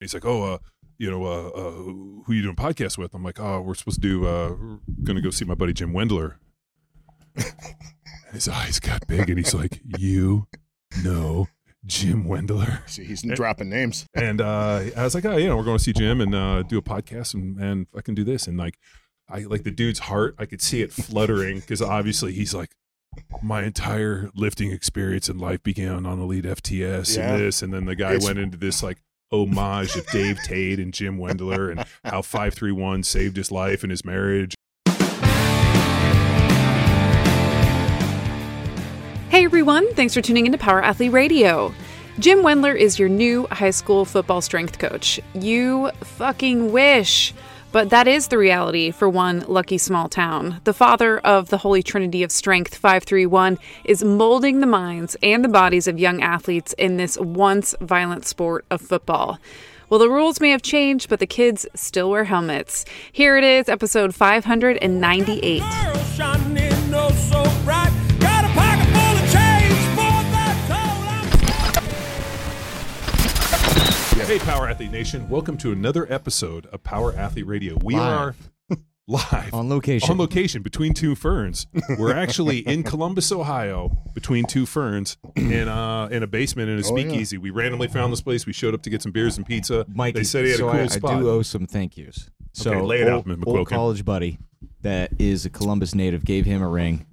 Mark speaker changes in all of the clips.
Speaker 1: He's like, oh, uh, you know, uh, uh, who you doing podcast with? I'm like, oh, we're supposed to do, uh, we're gonna go see my buddy Jim Wendler. his eyes got big, and he's like, you know Jim Wendler.
Speaker 2: See, he's dropping names.
Speaker 1: And uh, I was like, oh, you know, we're going to see Jim and uh, do a podcast, and and I can do this. And like, I like the dude's heart. I could see it fluttering because obviously he's like, my entire lifting experience in life began on Elite FTS
Speaker 2: Yeah.
Speaker 1: and this, and then the guy
Speaker 2: It's-
Speaker 1: went into this like homage of Dave Tate and Jim Wendler and how five three one saved his life and his marriage.
Speaker 3: Hey everyone, thanks for tuning into Power Athlete Radio. Jim Wendler is your new high school football strength coach. You fucking wish. But that is the reality for one lucky small town. The father of the Holy Trinity of Strength 531 is molding the minds and the bodies of young athletes in this once violent sport of football. Well, the rules may have changed, but the kids still wear helmets. Here it is, episode 598.
Speaker 1: Hey, Power Athlete Nation! Welcome to another episode of Power Athlete Radio. We
Speaker 4: Live.
Speaker 1: are live
Speaker 4: On location.
Speaker 1: On location between two ferns. We're actually in Columbus, Ohio, between two ferns, in uh in a basement in a
Speaker 2: Oh, yeah.
Speaker 1: speakeasy. We randomly found this place. We showed up to get some beers and pizza.
Speaker 4: Mike,
Speaker 1: they said he had
Speaker 4: so
Speaker 1: a cool
Speaker 4: I,
Speaker 1: spot.
Speaker 4: I do owe some thank yous. So
Speaker 1: Okay, lay it
Speaker 4: old,
Speaker 1: out, Mr.
Speaker 4: old
Speaker 1: McQuilkin.
Speaker 4: college buddy that is a Columbus native gave him a ring.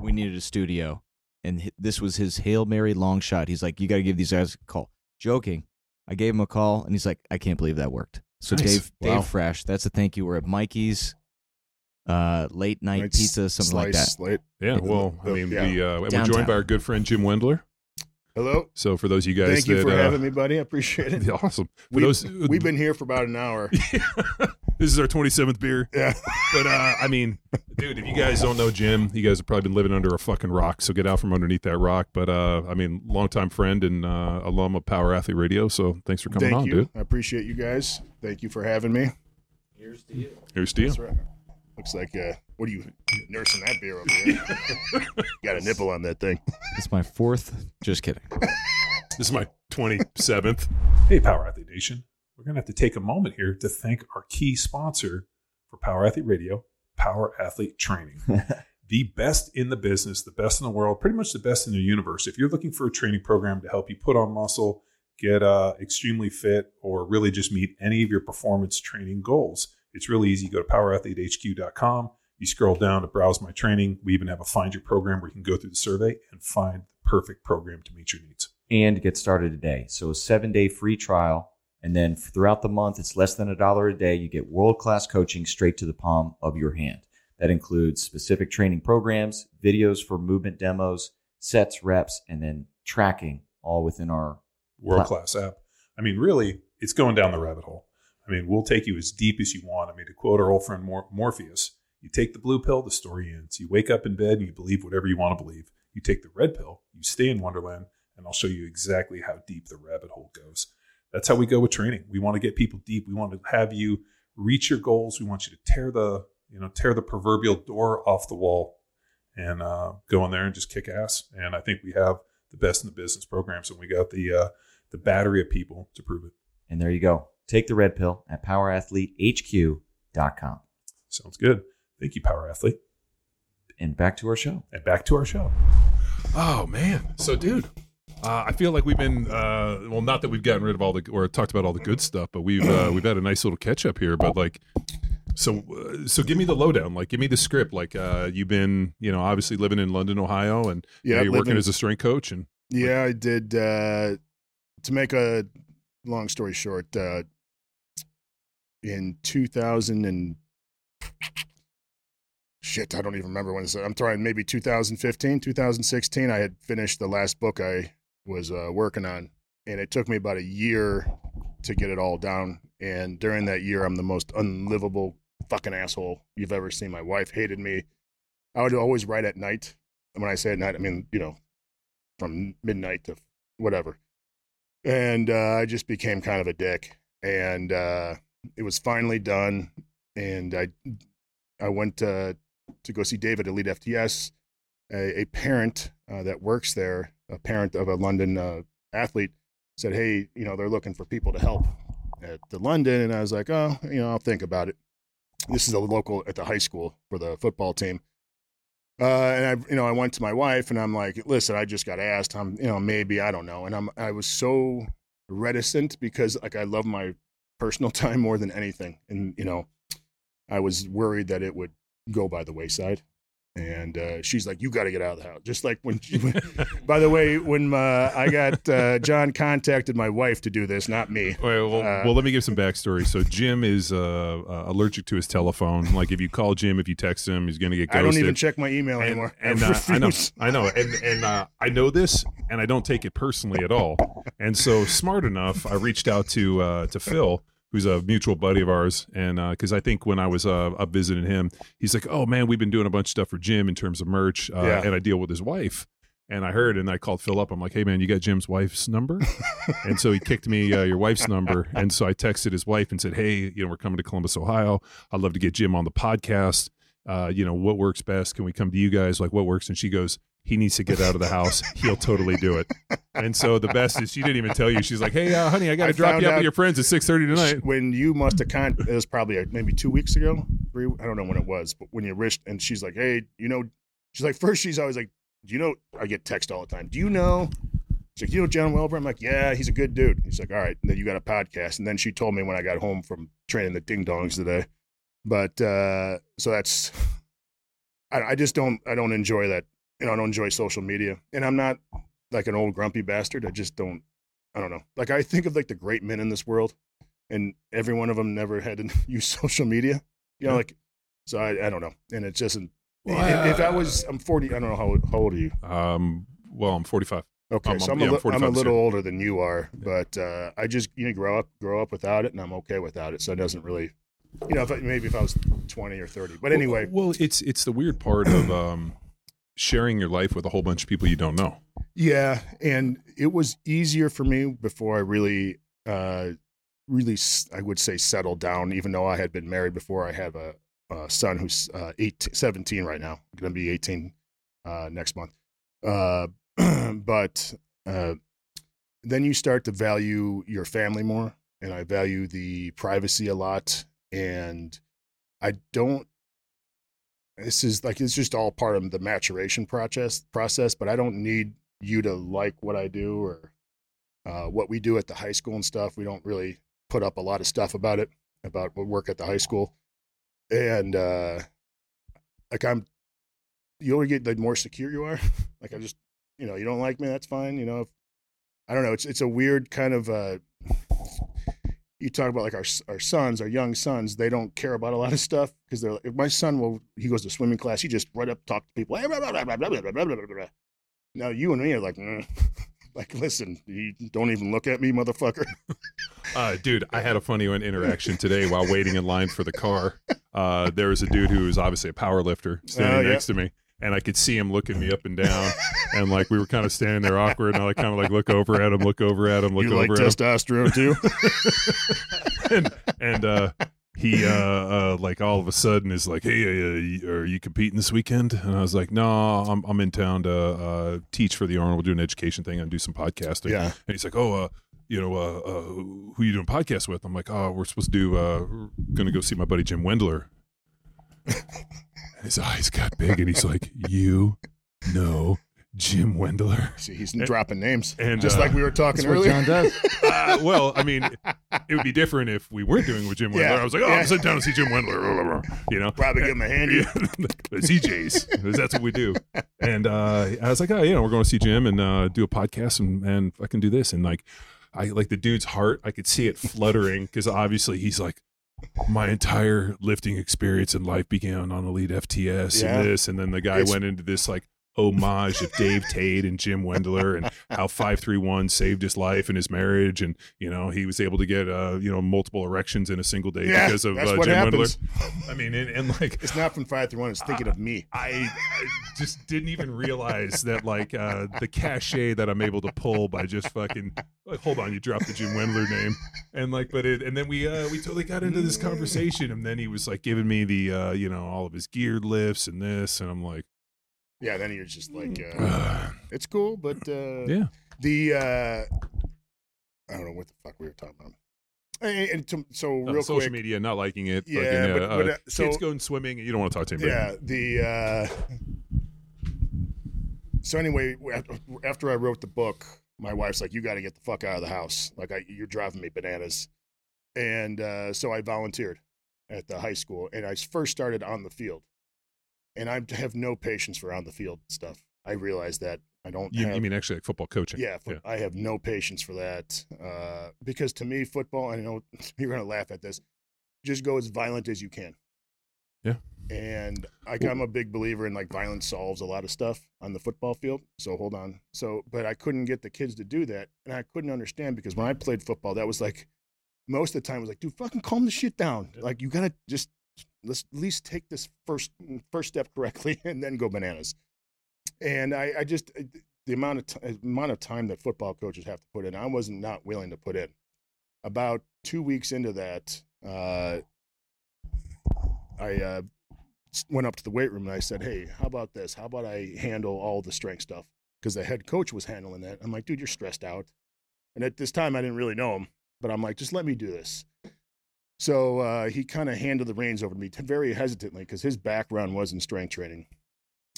Speaker 4: We needed a studio, and hi- this was his hail mary long shot. He's like, "You got to give these guys a call." Joking, I gave him a call, and he's like, "I can't believe that worked." So
Speaker 1: Nice.
Speaker 4: Dave,
Speaker 1: Wow.
Speaker 4: Dave Fresh, that's a thank you. We're at Mikey's, uh, late night
Speaker 2: Like
Speaker 4: pizza, something like that.
Speaker 2: slice, Slate.
Speaker 1: yeah, well, I mean,
Speaker 2: Yeah.
Speaker 1: we uh, we're joined by our good friend Jim Wendler.
Speaker 2: Hello.
Speaker 1: So for those of you guys
Speaker 2: Thank you
Speaker 1: that
Speaker 2: for
Speaker 1: uh,
Speaker 2: having me, buddy. I appreciate it.
Speaker 1: awesome. For
Speaker 2: We,
Speaker 1: those,
Speaker 2: we've been here for about an hour.
Speaker 1: this is our 27th beer.
Speaker 2: Yeah.
Speaker 1: But uh, I mean, dude, if you guys don't know Jim, you guys have probably been living under a fucking rock. So get out from underneath that rock. But uh, I mean, longtime friend and uh, alum of Power Athlete Radio. So thanks for coming
Speaker 2: Thank
Speaker 1: on,
Speaker 2: you.
Speaker 1: dude.
Speaker 2: I appreciate you guys. Thank you for having me.
Speaker 1: Here's to you.
Speaker 2: That's right. Looks like uh, what are you nursing that beer over here? Got a nipple on that thing.
Speaker 4: It's my fourth. Just kidding.
Speaker 1: This is my 27th. Hey, Power Athlete Nation. We're going to have to take a moment here to thank our key sponsor for Power Athlete Radio, Power Athlete Training. the best in the business, the best in the world, pretty much the best in the universe. If you're looking for a training program to help you put on muscle, get uh, extremely fit, or really just meet any of your performance training goals, it's really easy. Go to powerathletehq.com. You scroll down to browse my training. We even have a find your program where you can go through the survey and find the perfect program to meet your needs.
Speaker 5: and get started today. So a seven day free trial. And then throughout the month, it's less than a dollar a day. You get world class coaching straight to the palm of your hand. That includes specific training programs, videos for movement demos, sets, reps, and then tracking all within our
Speaker 1: world class app. I mean, really, it's going down the rabbit hole. I mean, we'll take you as deep as you want. I mean, to quote our old friend Mor- Morpheus, you take the blue pill, the story ends. You wake up in bed and you believe whatever you want to believe. You take the red pill, you stay in Wonderland, and I'll show you exactly how deep the rabbit hole goes. That's how we go with training. We want to get people deep. We want to have you reach your goals. We want you to tear the, you know, tear the proverbial door off the wall and uh, go in there and just kick ass. And I think we have the best in the business programs, and we got the uh, the battery of people to prove it.
Speaker 5: and there you go. Take the red pill at powerathletehq.com.
Speaker 1: Sounds good. Thank you, Power Athlete.
Speaker 5: And back to our show.
Speaker 1: And back to our show. Oh man, so dude, uh, I feel like we've been uh, well, not that we've gotten rid of all the or talked about all the good stuff, but we've uh, we've had a nice little catch up here. But like, so uh, so give me the lowdown. Like, give me the script. Like, uh, you've been you know obviously living in London, Ohio, and
Speaker 2: Yeah,
Speaker 1: you're working as a strength coach, and
Speaker 2: Yeah, I did. Uh, to make a long story short, uh, in 2000 and shit, I don't even remember when. This, I'm trying maybe 2015, 2016. I had finished the last book I was uh, working on, and it took me about a year to get it all down. And during that year, I'm the most unlivable fucking asshole you've ever seen. My wife hated me. I would always write at night. And when I say at night, I mean you know from midnight to whatever. And uh, I just became kind of a dick. And uh, it was finally done. And I, I went uh, to go see David at Elite FTS, a, a parent uh, that works there, a parent of a London uh, athlete, said, "Hey, you know, they're looking for people to help at the London," and I was like, "Oh, you know, I'll think about it." This is a local at the high school for the football team. Uh, and I, you know, I went to my wife and I'm like, listen, I just got asked. I'm, you know, maybe I don't know. And I'm, I was so reticent because like I love my personal time more than anything, and you know, I was worried that it would go by the wayside. And uh, she's like, "You got to get out of the house." Just like when, she, when by the way, when uh, I got uh, John contacted my wife to do this, not me.
Speaker 1: Well, well,
Speaker 2: Uh,
Speaker 1: well, let me give some backstory. So Jim is uh, uh, allergic to his telephone. Like if you call Jim, if you text him, he's going to get ghosted.
Speaker 2: I don't even check my email
Speaker 1: and,
Speaker 2: anymore.
Speaker 1: and,
Speaker 2: I
Speaker 1: I know. I know, and and uh, I know this, and I don't take it personally at all. And so, smart enough, I reached out to uh, to Phil, who's a mutual buddy of ours, and because I think when I was uh, up visiting him, he's like, "Oh man, we've been doing a bunch of stuff for Jim in terms of merch, uh,
Speaker 2: Yeah.
Speaker 1: and I deal with his wife." And I heard, and I called Phil up. I'm like, "Hey man, you got Jim's wife's number?" and so he kicked me uh, your wife's number, and so I texted his wife and said, "Hey, you know, we're coming to Columbus, Ohio. I'd love to get Jim on the podcast. Uh, you know, what works best? Can we come to you guys? Like, what works?" And she goes, "He needs to get out of the house. He'll totally do it." And so the best is she didn't even tell you. She's like, "Hey, uh, honey, I got to drop you out
Speaker 2: out-
Speaker 1: with your friends at six thirty tonight."
Speaker 2: when you must have con it was probably maybe two weeks ago three i don't know when it was but when you reached and she's like hey you know she's like first she's always like do you know i get text all the time do you know she's like you know john Welbourn i'm like yeah he's a good dude he's like all right and then you got a podcast and then she told me when i got home from training the ding dongs today but uh so that's I, I just don't i don't enjoy that you know i don't enjoy social media and i'm not like an old grumpy bastard i just don't i don't know like i think of like the great men in this world and every one of them never had to use social media. You know,
Speaker 1: Yeah.
Speaker 2: like so I, I don't know, and it just if,
Speaker 1: Well,
Speaker 2: if I was I'm 40, I don't know how how old are you?
Speaker 1: Um, well, I'm 45.
Speaker 2: Okay,
Speaker 1: I'm-
Speaker 2: so I'm,
Speaker 1: yeah,
Speaker 2: a,
Speaker 1: I'm
Speaker 2: li- I'm
Speaker 1: 45
Speaker 2: a little
Speaker 1: year.
Speaker 2: older than you are, but uh, I just you know grow up grow up without it, and I'm okay without it. So it doesn't really, you know, if I, maybe if I was 20 or 30, but anyway,
Speaker 1: well, well, it's it's the weird part of um, sharing your life with a whole bunch of people you don't know.
Speaker 2: Yeah, and it was easier for me before I really, uh, really, I would say settled down. Even though I had been married before, I have a, a son who's uh, eight, 17 right now, going to be 18 uh, next month. Uh, but uh, then you start to value your family more, and I value the privacy a lot. And I don't. This is like it's just all part of the maturation process. Process, but I don't need you to like what I do or uh, what we do at the high school and stuff. We don't really put up a lot of stuff about it, about what work at the high school. And uh, like I'm, you only get the more secure you are. like I just, you know, you don't like me, that's fine. You know, if, I don't know. It's it's a weird kind of. Uh, you talk about like our our sons, our young sons, they don't care about a lot of stuff because they're like, if my son will, he goes to swimming class, he just right up talk to people. Hey, blah, blah, Now you and me are like, mm. like listen, you don't even look at me, motherfucker.
Speaker 1: uh, dude, I had a funny one interaction today while waiting in line for the car. Uh, there was a dude who was obviously a power lifter standing
Speaker 2: uh, yeah.
Speaker 1: next to me and I could see him looking me up and down, and like we were kind of standing there awkward, and I like kind of like look over at him, look over at him, look
Speaker 2: you like
Speaker 1: over at him,
Speaker 2: testosterone too?
Speaker 1: and and uh, he uh, uh, like all of a sudden is like, "Hey, uh, are you competing this weekend?" And I was like, "No, I'm I'm in town to uh, teach for the Arnold. We'll do an education thing and do some podcasting."
Speaker 2: yeah.
Speaker 1: And he's like, "Oh, uh, you know, uh, uh, who you doing podcast with?" I'm like, "Oh, we're supposed to do. Uh, we're gonna go see my buddy Jim Wendler." And his eyes got big, and he's like, "You know Jim Wendler?"
Speaker 2: See, he's dropping names,
Speaker 1: and,
Speaker 2: just
Speaker 1: uh,
Speaker 2: like we were talking
Speaker 4: That's what
Speaker 2: earlier.
Speaker 4: John does.
Speaker 1: Uh, well, I mean, it would be different if we weren't doing it with Jim Wendler.
Speaker 2: Yeah,
Speaker 1: I was like, "Oh,
Speaker 2: yeah.
Speaker 1: I'm sitting down to see Jim Wendler," you know.
Speaker 2: Probably give him a handy.
Speaker 1: Yeah, CJ's. 'cause That's what we do. And uh, I was like, oh, you know, we're going to see Jim and uh, do a podcast and, and I can do this. And like, I like the dude's heart. I could see it fluttering because obviously he's like, my entire lifting experience in life began on Elite FTS
Speaker 2: Yeah.
Speaker 1: and this. And then the guy
Speaker 2: It's-
Speaker 1: went into this like homage of Dave Tate and Jim Wendler and how 531 saved his life and his marriage. And, you know, he was able to get, uh, you know, multiple erections in a single day
Speaker 2: Yeah,
Speaker 1: because of uh, Jim
Speaker 2: happens.
Speaker 1: Wendler. I mean, and, and like,
Speaker 2: It's not from five through. It's thinking of me.
Speaker 1: I, I just didn't even realize that like uh, the cachet that I'm able to pull by just fucking like hold on, you dropped the Jim Wendler name and like but it and then we uh we totally got into this conversation and then he was like giving me the uh you know all of his geared lifts and this and I'm like
Speaker 2: Yeah, then you're just like, uh,
Speaker 1: uh,
Speaker 2: it's cool, but uh,
Speaker 1: yeah
Speaker 2: the uh, I don't know what the fuck we were talking about. And, and to, so
Speaker 1: Uh,
Speaker 2: real
Speaker 1: social
Speaker 2: quick,
Speaker 1: media not liking it.
Speaker 2: Yeah,
Speaker 1: fucking,
Speaker 2: but-
Speaker 1: uh,
Speaker 2: but,
Speaker 1: uh,
Speaker 2: uh, so-
Speaker 1: kids going swimming. You don't want to talk to anybody.
Speaker 2: Yeah, the uh so anyway, after- after I wrote the book, my wife's like, "You got to get the fuck out of the house. Like, I, you're driving me bananas." And uh, so I volunteered at the high school, and I first started on the field. And I have no patience for on the field stuff. I realize that I don't.
Speaker 1: You,
Speaker 2: have,
Speaker 1: you mean actually like football coaching?
Speaker 2: yeah, fo- I have no patience for that uh, because to me, football. I know you're gonna laugh at this. Just go as violent as you can.
Speaker 1: Yeah.
Speaker 2: And I, I'm a big believer in like violence solves a lot of stuff on the football field. So hold on. So, but I couldn't get the kids to do that, and I couldn't understand because when I played football, that was like most of the time it was like, dude, fucking calm the shit down. Like you gotta just let's at least take this first first step correctly and then go bananas. And I, I just the amount of t- amount of time that football coaches have to put in, I wasn't not willing to put in. About two weeks into that, uh, I uh, went up to the weight room and I said, "Hey, how about this? How about I handle all the strength stuff?" Because the head coach was handling that. I'm like, "Dude, you're stressed out." And at this time, I didn't really know him, but I'm like, "Just let me do this." So uh, he kind of handed the reins over to me very hesitantly because his background was in strength training.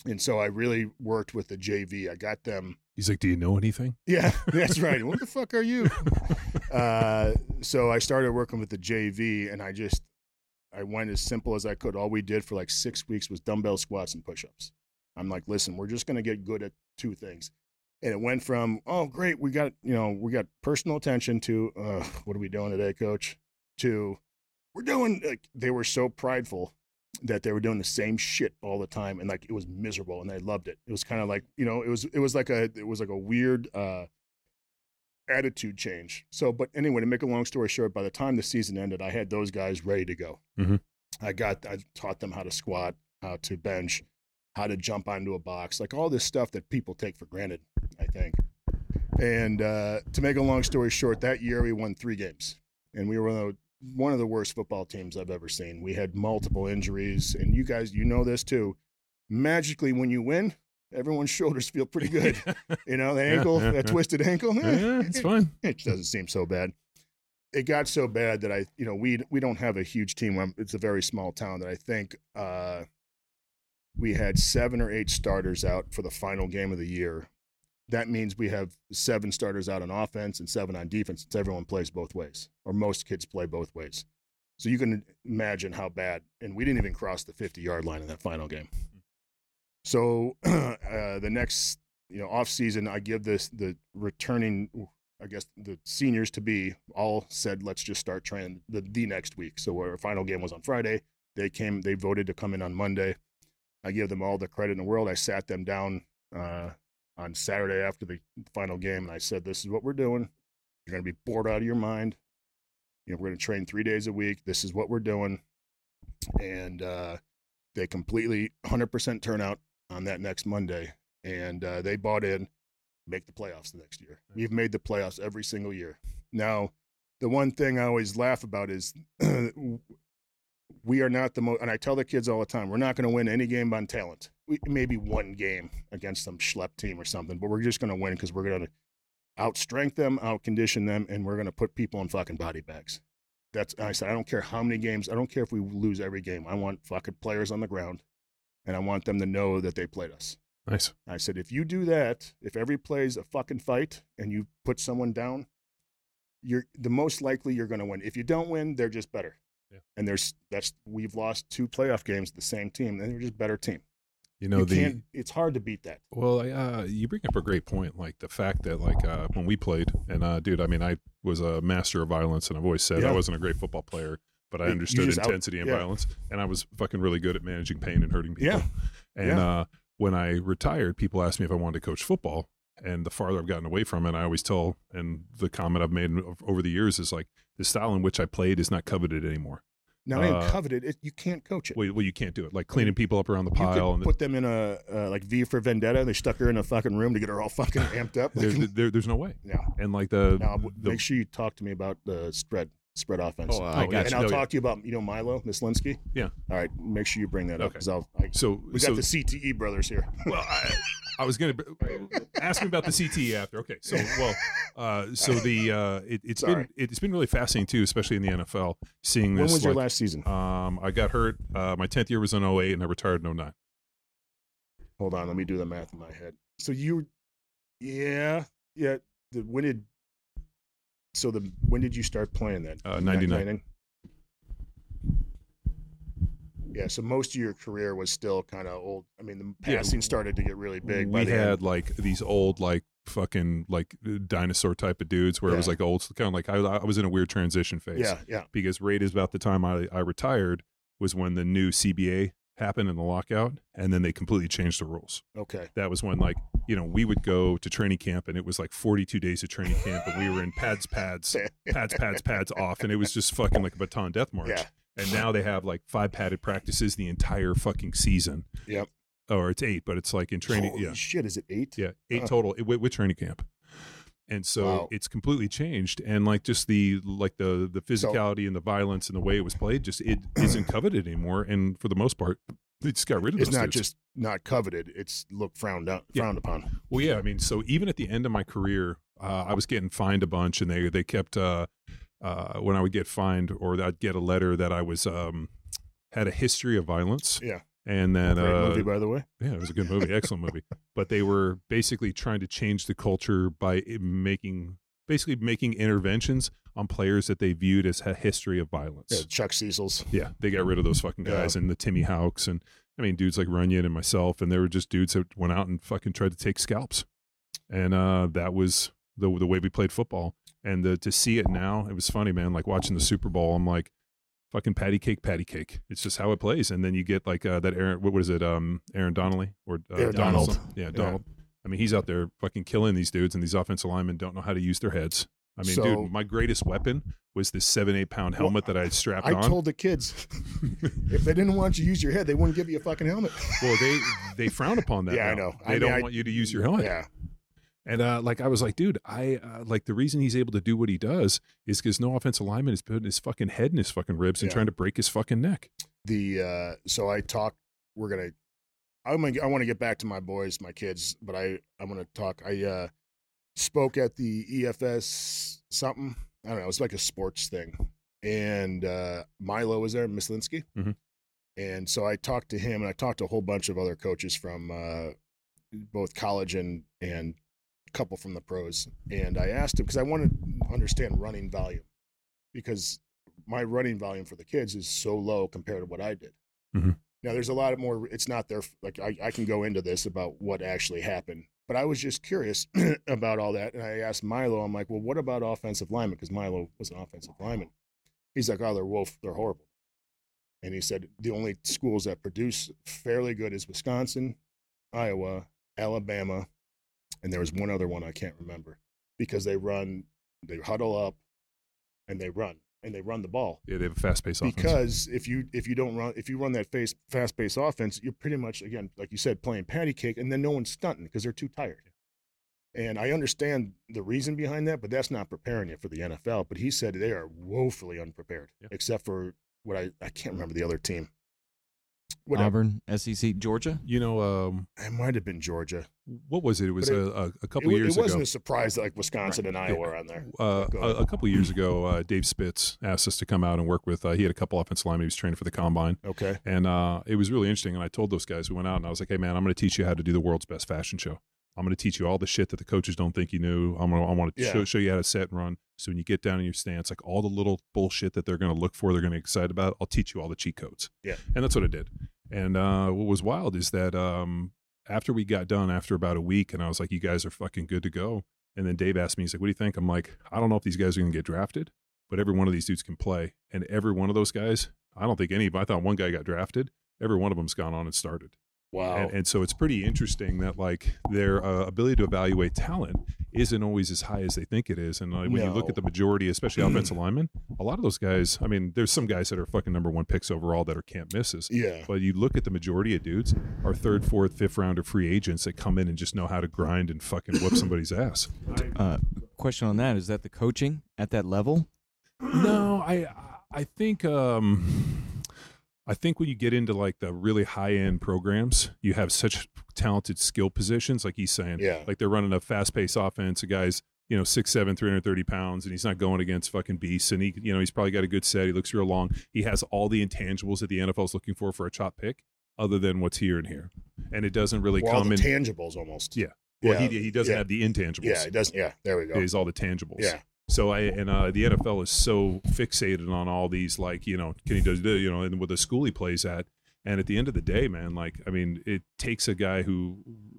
Speaker 2: And so I really worked with the JV. I got them.
Speaker 1: He's like, "Do you know anything?"
Speaker 2: Yeah, that's right. what the fuck are you? Uh, so I started working with the JV, and I just I went as simple as I could. All we did for like six weeks was dumbbell squats and push-ups. I'm like, listen, we're just gonna get good at two things, and it went from oh great, we got you know we got personal attention to uh, what are we doing today, coach? To we're doing like they were so prideful that they were doing the same shit all the time and like it was miserable and I loved it. It was kind of like, you know, it was it was like a it was like a weird uh attitude change. So but anyway, to make a long story short, by the time the season ended, I had those guys ready to go.
Speaker 1: Mhm.
Speaker 2: I got I taught them how to squat, how to bench, how to jump onto a box, like all this stuff that people take for granted, I think. And uh, to make a long story short, that year we won three games, and we were one of the- one of the worst football teams I've ever seen. We had multiple injuries, and you guys, you know this too. Magically, when you win, everyone's shoulders feel pretty good. You know, the ankle,
Speaker 1: yeah,
Speaker 2: that
Speaker 1: yeah.
Speaker 2: twisted ankle, eh,
Speaker 1: yeah, it's fine.
Speaker 2: it doesn't seem so bad. It got so bad that I, you know, we we don't have a huge team. Um, It's a very small town that I think uh, we had seven or eight starters out for the final game of the year. That means we have seven starters out on offense and seven on defense. Since everyone plays both ways, or most kids play both ways. So you can imagine how bad. And we didn't even cross the 50 yard line in that final game. So uh, the next, you know, off season, I give this the returning, I guess the seniors to be all said, let's just start training the, the next week. So our final game was on Friday. They came, they voted to come in on Monday. I give them all the credit in the world. I sat them down uh, on Saturday after the final game, and I said, "This is what we're doing. You're going to be bored out of your mind. You know, we're going to train three days a week. This is what we're doing." And uh, they completely 100% turnout on that next Monday, and uh, they bought in, make the playoffs the next year. We've made the playoffs every single year. Now, the one thing I always laugh about is we are not the most, and I tell the kids all the time, we're not going to win any game on talent. We, maybe one game against some schlep team or something, but we're just going to win because we're going to outstrength them, outcondition them, and we're going to put people in fucking body bags. That's I said I don't care how many games. I don't care if we lose every game. I want fucking players on the ground, and I want them to know that they played us.
Speaker 1: Nice.
Speaker 2: I said, if you do that, if every play's a fucking fight and you put someone down, you're the most likely you're going to win. If you don't win, they're just better.
Speaker 1: Yeah.
Speaker 2: And there's that's we've lost two playoff games the same team, and they're just better team.
Speaker 1: You know
Speaker 2: you
Speaker 1: the.
Speaker 2: It's hard to beat that.
Speaker 1: Well, uh, you bring up a great point. Like the fact that, like, uh, when we played, and uh, dude, I mean, I was a master of violence, and I've always said
Speaker 2: Yeah.
Speaker 1: I wasn't a great football player, but I understood
Speaker 2: just out-
Speaker 1: intensity and
Speaker 2: yeah.
Speaker 1: violence, and I was fucking really good at managing pain and hurting people.
Speaker 2: Yeah.
Speaker 1: And
Speaker 2: Yeah.
Speaker 1: uh, when I retired, people asked me if I wanted to coach football, and the farther I've gotten away from it, I always tell, and the comment I've made over the years is like, the style in which I played is not coveted anymore.
Speaker 2: Not even
Speaker 1: Uh,
Speaker 2: coveted. It, you can't coach it.
Speaker 1: Well, well, you can't do it. Like cleaning people up around the
Speaker 2: you
Speaker 1: pile,
Speaker 2: could
Speaker 1: and
Speaker 2: put them in a uh, like V for Vendetta. And they stuck her in a fucking room to get her all fucking amped up.
Speaker 1: there, there, there's no way.
Speaker 2: yeah.
Speaker 1: And like the,
Speaker 2: Now,
Speaker 1: the
Speaker 2: make sure you talk to me about the spread. Spread offense.
Speaker 4: Oh, I
Speaker 1: Oh,
Speaker 4: got
Speaker 2: and
Speaker 4: you.
Speaker 2: I'll
Speaker 1: yeah.
Speaker 2: talk to you about you know Milo Mislinski.
Speaker 1: Yeah.
Speaker 2: All right, make sure you bring that up
Speaker 1: Okay.
Speaker 2: because I'll. I,
Speaker 1: So
Speaker 2: we
Speaker 1: so,
Speaker 2: got the CTE brothers here.
Speaker 1: well, I, I was going to ask me about the CTE after. Okay, so well, uh, so the uh, it, it's been
Speaker 2: Sorry.
Speaker 1: it's been really fascinating too, especially in the NFL, seeing this.
Speaker 2: when
Speaker 1: this.
Speaker 2: was your last season?
Speaker 1: Um, I got hurt. Uh, my tenth year was in 08 and I retired in 09.
Speaker 2: Hold on, let me do the math in my head. So you, yeah, yeah. The, when did? So the when did you start playing then?
Speaker 1: Uh, 99.
Speaker 2: Yeah, so most of your career was still kind of old. I mean, the
Speaker 1: Yeah.
Speaker 2: passing started to get really big.
Speaker 1: we had
Speaker 2: end.
Speaker 1: like these old like fucking like dinosaur type of dudes where it was like old kind of like I, I was in a weird transition phase.
Speaker 2: yeah, yeah,
Speaker 1: because right is about the time I, I retired was when the new CBA happened in the lockout, and then they completely changed the rules.
Speaker 2: okay,
Speaker 1: That was when like you know we would go to training camp, and it was like 42 days of training camp, and we were in pads, pads, pads, pads, pads off, and it was just fucking like a Bataan death march.
Speaker 2: yeah,
Speaker 1: And now they have like five padded practices the entire fucking season.
Speaker 2: Yep.
Speaker 1: Or it's eight, but it's like in training.
Speaker 2: Holy
Speaker 1: yeah.
Speaker 2: shit, is it eight?
Speaker 1: Yeah, eight
Speaker 2: Huh.
Speaker 1: total with, with training camp. And so
Speaker 2: Wow.
Speaker 1: it's completely changed, and like just the like the the physicality and the violence and the way it was played, just it isn't coveted anymore. And for the most part, they just got rid of
Speaker 2: it.
Speaker 1: It's
Speaker 2: not
Speaker 1: dudes.
Speaker 2: just not coveted; it's looked frowned out,
Speaker 1: Yeah.
Speaker 2: frowned upon.
Speaker 1: Well, yeah, I mean, so even at the end of my career, uh, I was getting fined a bunch, and they they kept uh, uh, when I would get fined or I'd get a letter that I was um, had a history of violence.
Speaker 2: Yeah.
Speaker 1: And then
Speaker 2: Great
Speaker 1: uh,
Speaker 2: movie, by the way.
Speaker 1: Yeah, it was a good movie, excellent movie. But they were basically trying to change the culture by making basically making interventions on players that they viewed as a history of
Speaker 2: Yeah,
Speaker 1: violence.
Speaker 2: Chuck Cecil's.
Speaker 1: Yeah, they got rid of those fucking guys and the Timmy Hawks and I mean dudes like Runyan and myself, and they were just dudes that went out and fucking tried to take scalps, and uh, that was the the way we played football. And the, to see it now, it was funny, man. Like watching the Super Bowl, I'm like, fucking patty cake, patty cake. It's just how it plays. And then you get like uh, that Aaron, what was it, um, Aaron Donnelly or uh,
Speaker 2: Aaron
Speaker 1: Donald?
Speaker 2: Donald.
Speaker 1: Yeah,
Speaker 2: Yeah.
Speaker 1: Donald. I mean, he's out there fucking killing these dudes, and these offensive linemen don't know how to use their heads. I mean,
Speaker 2: So-
Speaker 1: dude, my greatest weapon was this seven, eight pound
Speaker 2: Well,
Speaker 1: helmet that I had strapped
Speaker 2: I
Speaker 1: on.
Speaker 2: I told the kids if they didn't want you to use your head, they wouldn't give you a fucking helmet.
Speaker 1: well, they they frown upon that.
Speaker 2: Yeah, I know.
Speaker 1: They
Speaker 2: I
Speaker 1: don't
Speaker 2: I-
Speaker 1: want you to use your helmet.
Speaker 2: Yeah,
Speaker 1: And uh, like I was like, dude, I uh, like the reason he's able to do what he does is because no offensive lineman is putting his fucking head in his fucking ribs and
Speaker 2: Yeah.
Speaker 1: trying to break his fucking neck.
Speaker 2: the uh so I talk. We're gonna. I'm gonna. I want to get back to my boys, my kids, but I I'm gonna talk. I uh spoke at the EFS something. I don't know. It's like a sports thing, and uh Milo was there, Mislinski,
Speaker 1: Mhm.
Speaker 2: and so I talked to him, and I talked to a whole bunch of other coaches from uh both college and and couple from the pros, and I asked him because I wanted to understand running volume because my running volume for the kids is so low compared to what I did.
Speaker 1: Mhm.
Speaker 2: Now there's a lot of more. It's not there. Like I, I can go into this about what actually happened, but I was just curious about all that, and I asked Milo. I'm like, well, what about offensive lineman? Because Milo was an offensive lineman. He's like, oh, they're wolf. They're horrible. And he said the only schools that produce fairly good is Wisconsin, Iowa, Alabama, and there was one other one I can't remember because they run, they huddle up, and they run and they run the ball.
Speaker 1: Yeah, they have a fast pace offense.
Speaker 2: Because if you if you don't run if you run that face fast pace offense, you're pretty much again like you said playing patty cake, and then no one's stunting because they're too tired. And I understand the reason behind that, but that's not preparing you for the NFL. But he said they are woefully unprepared,
Speaker 1: Yeah.
Speaker 2: except for what I I can't remember the other team. Whatever.
Speaker 4: Auburn, SEC, Georgia.
Speaker 1: you know, um,
Speaker 2: It might have been Georgia.
Speaker 1: what was it? It was a,
Speaker 2: it-
Speaker 1: a, a couple
Speaker 2: wa-
Speaker 1: years ago.
Speaker 2: it wasn't
Speaker 1: ago.
Speaker 2: a surprise that like Wisconsin and Iowa
Speaker 1: Yeah.
Speaker 2: are on there.
Speaker 1: Uh, a, a couple years ago, uh, Dave Spitz asked us to come out and work with. Uh, he had a couple offensive linemen he was training for the combine,
Speaker 2: Okay.
Speaker 1: and uh, it was really interesting. And I told those guys, we went out, and I was like, "Hey, man, I'm going to teach you how to do the world's best fashion show. I'm going to teach you all the shit that the coaches don't think you knew. I'm going to, I want to
Speaker 2: Yeah.
Speaker 1: show, show you how to set and run. So when you get down in your stance, like all the little bullshit that they're going to look for, they're going to excited about. I'll teach you all the cheat codes.
Speaker 2: Yeah.
Speaker 1: and that's what I did. And uh, what was wild is that um, after we got done, after about a week, and I was like, "You guys are fucking good to go." And then Dave asked me, he's like, "What do you think?" I'm like, "I don't know if these guys are going to get drafted, but every one of these dudes can play, and every one of those guys, I don't think any. of I thought one guy got drafted. Every one of them's gone on and started."
Speaker 2: Wow.
Speaker 1: And, and so it's pretty interesting that like their uh, ability to evaluate talent isn't always as high as they think it is. And like, when you look at the majority, especially offensive linemen, a lot of those guys. I mean, there's some guys that are fucking number one picks overall that are can't misses.
Speaker 2: yeah.
Speaker 1: But you look at the majority of dudes are third, fourth, fifth rounder free agents that come in and just know how to grind and fucking whoop somebody's ass.
Speaker 4: Uh, question on that is that the coaching at that level
Speaker 1: No, I I think um I think when you get into like the really high end programs, you have such talented skill positions, like he's saying.
Speaker 2: Yeah.
Speaker 1: Like they're running a fast paced offense. A guy's, you know, 6'7, 330 pounds, and he's not going against fucking beasts. And he, you know, he's probably got a good set. He looks real long. He has all the intangibles that the NFL's looking for for a chop pick, other than what's here and here. And it doesn't really
Speaker 2: Well, all
Speaker 1: come
Speaker 2: the
Speaker 1: in.
Speaker 2: tangibles almost.
Speaker 1: Yeah. well,
Speaker 2: yeah,
Speaker 1: he, he doesn't
Speaker 2: yeah.
Speaker 1: have the intangibles.
Speaker 2: Yeah, it doesn't. Yeah, there we go.
Speaker 1: He's all the tangibles.
Speaker 2: Yeah.
Speaker 1: So I and uh, the NFL is so fixated on all these like you know can he does you know and with the school he plays at and at the end of the day man like I mean it takes a guy who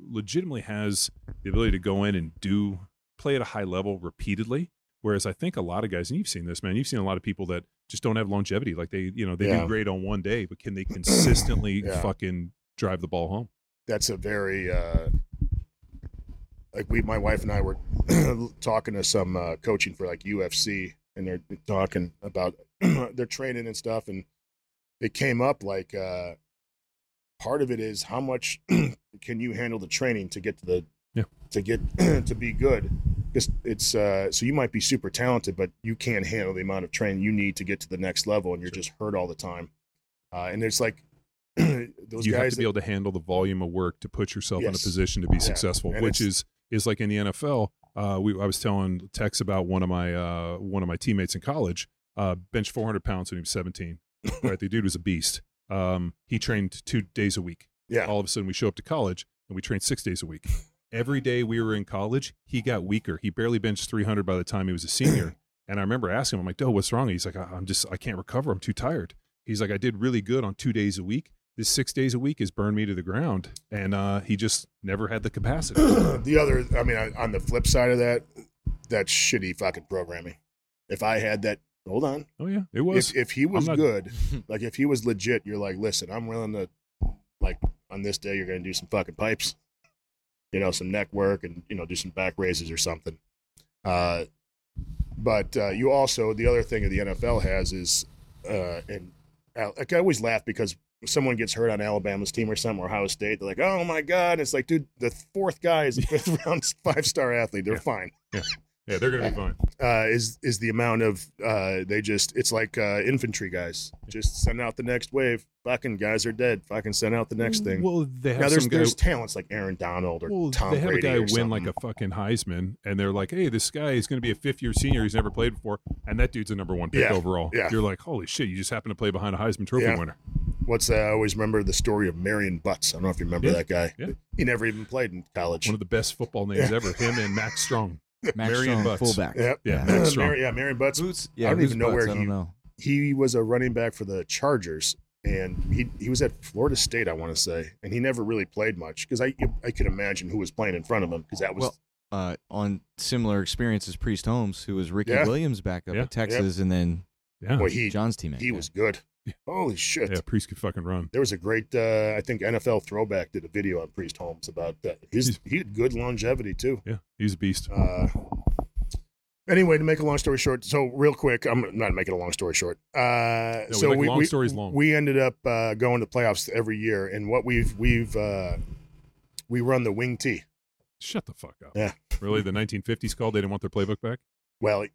Speaker 1: legitimately has the ability to go in and do play at a high level repeatedly whereas I think a lot of guys and you've seen this man you've seen a lot of people that just don't have longevity like they you know they
Speaker 2: Yeah.
Speaker 1: do great on one day but can they consistently
Speaker 2: Yeah.
Speaker 1: fucking drive the ball home
Speaker 2: That's a very uh, like we, my wife and I were talking to some uh, coaching for like UFC, and they're talking about their training and stuff, and it came up like uh, part of it is how much can you handle the training to get to the
Speaker 1: Yeah.
Speaker 2: to get to be good because it's uh, so you might be super talented but you can't handle the amount of training you need to get to the next level and you're just hurt all the time uh, and it's like those
Speaker 1: you have
Speaker 2: guys
Speaker 1: to be able to handle the volume of work to put yourself in a position to be
Speaker 2: Yeah.
Speaker 1: successful,
Speaker 2: And
Speaker 1: which is is like in the NFL. Uh, we I was telling Tex about one of my uh, one of my teammates in college. Uh, bench 400 pounds when he was 17. right, the dude was a beast. Um, he trained two days a week.
Speaker 2: yeah
Speaker 1: All of a sudden, we show up to college and we train six days a week. Every day we were in college, he got weaker. He barely benched 300 by the time he was a senior. And I remember asking him, I'm like, "Doe, what's wrong?" He's like, "I'm just, I can't recover. I'm too tired." He's like, "I did really good on two days a week. This six days a week has burned me to the ground." And uh, he just never had the capacity.
Speaker 2: the other, I mean, on- the flip side of that, that's shitty fucking programming. If I had that, hold on.
Speaker 1: oh yeah, it was.
Speaker 2: If, if he was
Speaker 1: not-
Speaker 2: good, like if he was legit, you're like, listen, I'm willing to, like, on this day, you're going to do some fucking pipes, you know, some neck work and, you know, do some back raises or something. Uh, but uh, you also, the other thing that the NFL has is, uh, and like I always laugh because someone gets hurt on Alabama's team or something, or Ohio State, they're like, oh my God. It's like, dude, the fourth guy is a fifth round five star athlete. They're
Speaker 1: Yeah.
Speaker 2: fine
Speaker 1: yeah, Yeah, they're gonna be fine.
Speaker 2: uh, is is the amount of uh, they just it's like uh, infantry guys just send out the next wave fucking guys are dead fucking send out the next thing
Speaker 1: Well, they have
Speaker 2: now there's
Speaker 1: some guy.
Speaker 2: there's talents like Aaron Donald or
Speaker 1: Well,
Speaker 2: Tom
Speaker 1: they have
Speaker 2: Brady
Speaker 1: a guy win
Speaker 2: something.
Speaker 1: like a fucking Heisman, and they're like, "Hey, this guy is going to be a fifth-year senior. He's never played before, and that dude's a number one pick
Speaker 2: Yeah,
Speaker 1: overall."
Speaker 2: yeah.
Speaker 1: You're like, "Holy shit! You just happen to play behind a Heisman Trophy
Speaker 2: Yeah.
Speaker 1: winner."
Speaker 2: What's that? I always remember the story of Marion Butts I don't know if you remember
Speaker 1: Yeah,
Speaker 2: that guy
Speaker 1: yeah.
Speaker 2: he never even played in college
Speaker 1: One of the best football names
Speaker 2: Yeah.
Speaker 1: ever. Him and Max Strong.
Speaker 4: Max
Speaker 1: Marion
Speaker 4: Strong,
Speaker 1: Butts.
Speaker 4: fullback.
Speaker 2: yep.
Speaker 1: Yeah,
Speaker 4: Yeah.
Speaker 1: Max Strong.
Speaker 2: Mar- yeah Marion Butts
Speaker 4: Boots.
Speaker 2: I don't even know where
Speaker 4: Butts? I
Speaker 2: he-
Speaker 4: don't know.
Speaker 2: he was a running back for the Chargers and he he was at Florida State I want to say and he never really played much because I I could imagine who was playing in front of him because that was
Speaker 4: Well, uh, on similar experiences, Priest Holmes, who was Ricky
Speaker 2: Yeah.
Speaker 4: Williams backup
Speaker 1: Yeah.
Speaker 4: at Texas, and then
Speaker 1: Yeah,
Speaker 2: boy he
Speaker 4: John's teammate.
Speaker 2: he
Speaker 4: yeah.
Speaker 2: was good. Holy shit!
Speaker 1: yeah. Priest could fucking run.
Speaker 2: There was a great, uh, I think NFL Throwback did a video on Priest Holmes about that. His he had good longevity too.
Speaker 1: Yeah, he's a beast.
Speaker 2: Uh, anyway, to make a long story short, so real quick, I'm not making a long story short. Uh,
Speaker 1: we
Speaker 2: so we,
Speaker 1: long
Speaker 2: we-
Speaker 1: stories long.
Speaker 2: We ended up uh, going to playoffs every year, and what we've we've uh, we run the wing T.
Speaker 1: Shut the fuck up.
Speaker 2: Yeah.
Speaker 1: Really, the 1950s called. They didn't want their playbook back.
Speaker 2: Well,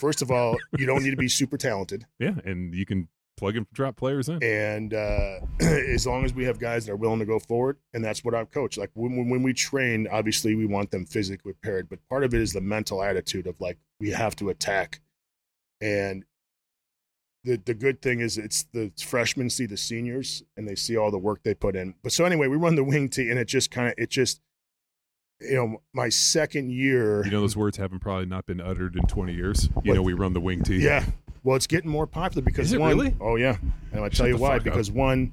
Speaker 2: first of all, you don't need to be super talented.
Speaker 1: Yeah, and you can plug and drop players in.
Speaker 2: and uh, as long as we have guys that are willing to go forward, and that's what I've coached. Like when, when when we train, obviously we want them physically prepared, but part of it is the mental attitude of like we have to attack. And the the good thing is it's the freshmen see the seniors and they see all the work they put in. But so anyway, we run the wing T, and it just kind of it just you know my second year.
Speaker 1: You know, those words haven't probably not been uttered in 20 years. You
Speaker 2: What?
Speaker 1: know, we run the wing T.
Speaker 2: Yeah. Well, it's getting more popular because
Speaker 1: Is it
Speaker 2: one,
Speaker 1: really?
Speaker 2: Oh yeah, and I
Speaker 1: Shut
Speaker 2: tell you
Speaker 1: the
Speaker 2: why.
Speaker 1: fuck up.
Speaker 2: Because one,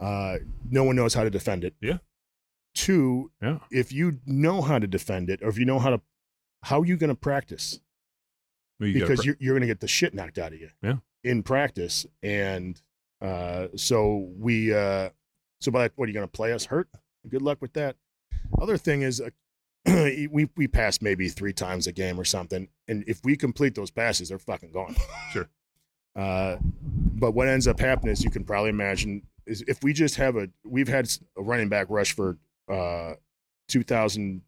Speaker 2: uh, no one knows how to defend it.
Speaker 1: Yeah.
Speaker 2: Two,
Speaker 1: Yeah.
Speaker 2: if you know how to defend it, or if you know how to, how are you going to practice?
Speaker 1: Well, you gotta
Speaker 2: because
Speaker 1: pre-
Speaker 2: you're, you're going to get the shit knocked out of you.
Speaker 1: Yeah.
Speaker 2: In practice, and uh, so we, uh, so by that, what are you going to play us hurt? Good luck with that. Other thing is, uh, we we pass maybe three times a game or something, and if we complete those passes, they're fucking gone.
Speaker 1: Sure.
Speaker 2: Uh, but what ends up happening is you can probably imagine is if we just have a we've had a running back rush for uh, two thousand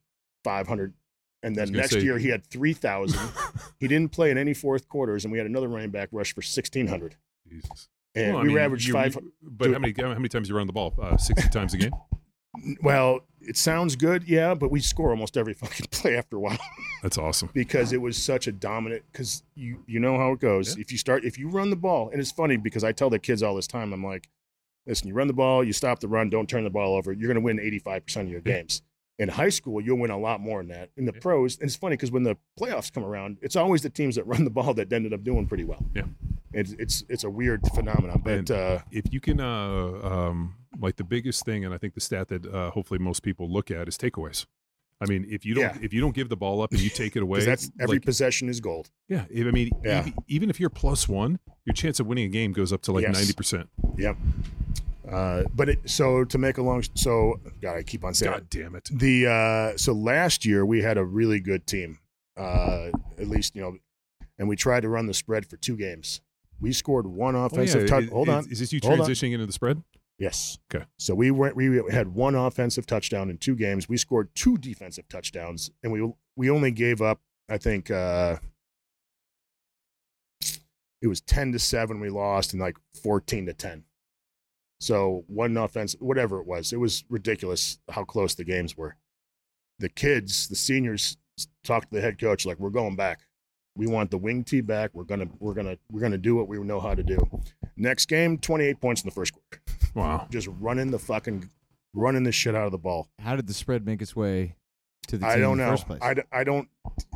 Speaker 2: five hundred And then next
Speaker 1: say-
Speaker 2: year he had 3,000. he didn't play in any fourth quarters, and we had another running back rush for 1,600.
Speaker 1: Jesus.
Speaker 2: And
Speaker 1: Well, I
Speaker 2: we
Speaker 1: mean,
Speaker 2: averaged
Speaker 1: you-
Speaker 2: five.
Speaker 1: But how many how many times you run the ball? Uh, Sixty times a game.
Speaker 2: Well, it sounds good, yeah, but we score almost every fucking play after a while
Speaker 1: That's awesome.
Speaker 2: because it was such a dominant. Because you you know how it goes.
Speaker 1: Yeah.
Speaker 2: If you start, if you run the ball, and it's funny because I tell the kids all this time, I'm like, listen, you run the ball, you stop the run, don't turn the ball over. You're going to win 85 percent of your games. In high school, you'll win a lot more than that. In the
Speaker 1: Yeah.
Speaker 2: pros, and it's funny because when the playoffs come around, it's always the teams that run the ball that ended up doing pretty well.
Speaker 1: Yeah.
Speaker 2: it's it's it's a weird phenomenon, but uh,
Speaker 1: If you can, uh, um, like the biggest thing, and I think the stat that uh, hopefully most people look at is takeaways. I mean, if you don't
Speaker 2: Yeah.
Speaker 1: if you don't give the ball up and you take it away,
Speaker 2: that's every
Speaker 1: like,
Speaker 2: possession is gold.
Speaker 1: yeah. I mean,
Speaker 2: Yeah.
Speaker 1: even, even if you're plus one, your chance of winning a game goes up to like
Speaker 2: Yes.
Speaker 1: ninety percent.
Speaker 2: Yep. Uh, but it, so to make a long so God, I keep on saying.
Speaker 1: God damn it!
Speaker 2: the uh, so last year we had a really good team, uh, at least you know, and we tried to run the spread for two games. We scored one offensive
Speaker 1: yeah.
Speaker 2: touch.
Speaker 1: Is-
Speaker 2: Hold
Speaker 1: is,
Speaker 2: on,
Speaker 1: Is this you
Speaker 2: Hold on.
Speaker 1: transitioning into the spread?
Speaker 2: yes.
Speaker 1: Okay.
Speaker 2: So we went. We had one offensive touchdown in two games. We scored two defensive touchdowns, and we we only gave up. I think uh, it was ten to seven. We lost, and like fourteen to ten. So one offense, whatever it was, it was ridiculous how close the games were. The kids, the seniors, talked to the head coach like, "We're going back. We want the wing T back. We're gonna, we're gonna, we're gonna do what we know how to do." Next game, twenty-eight points in the first quarter
Speaker 1: Wow.
Speaker 2: just running the fucking running the shit out of the ball.
Speaker 4: How did the spread make its way to the team
Speaker 2: I don't
Speaker 4: in the
Speaker 2: know.
Speaker 4: first place?
Speaker 2: I, d- I don't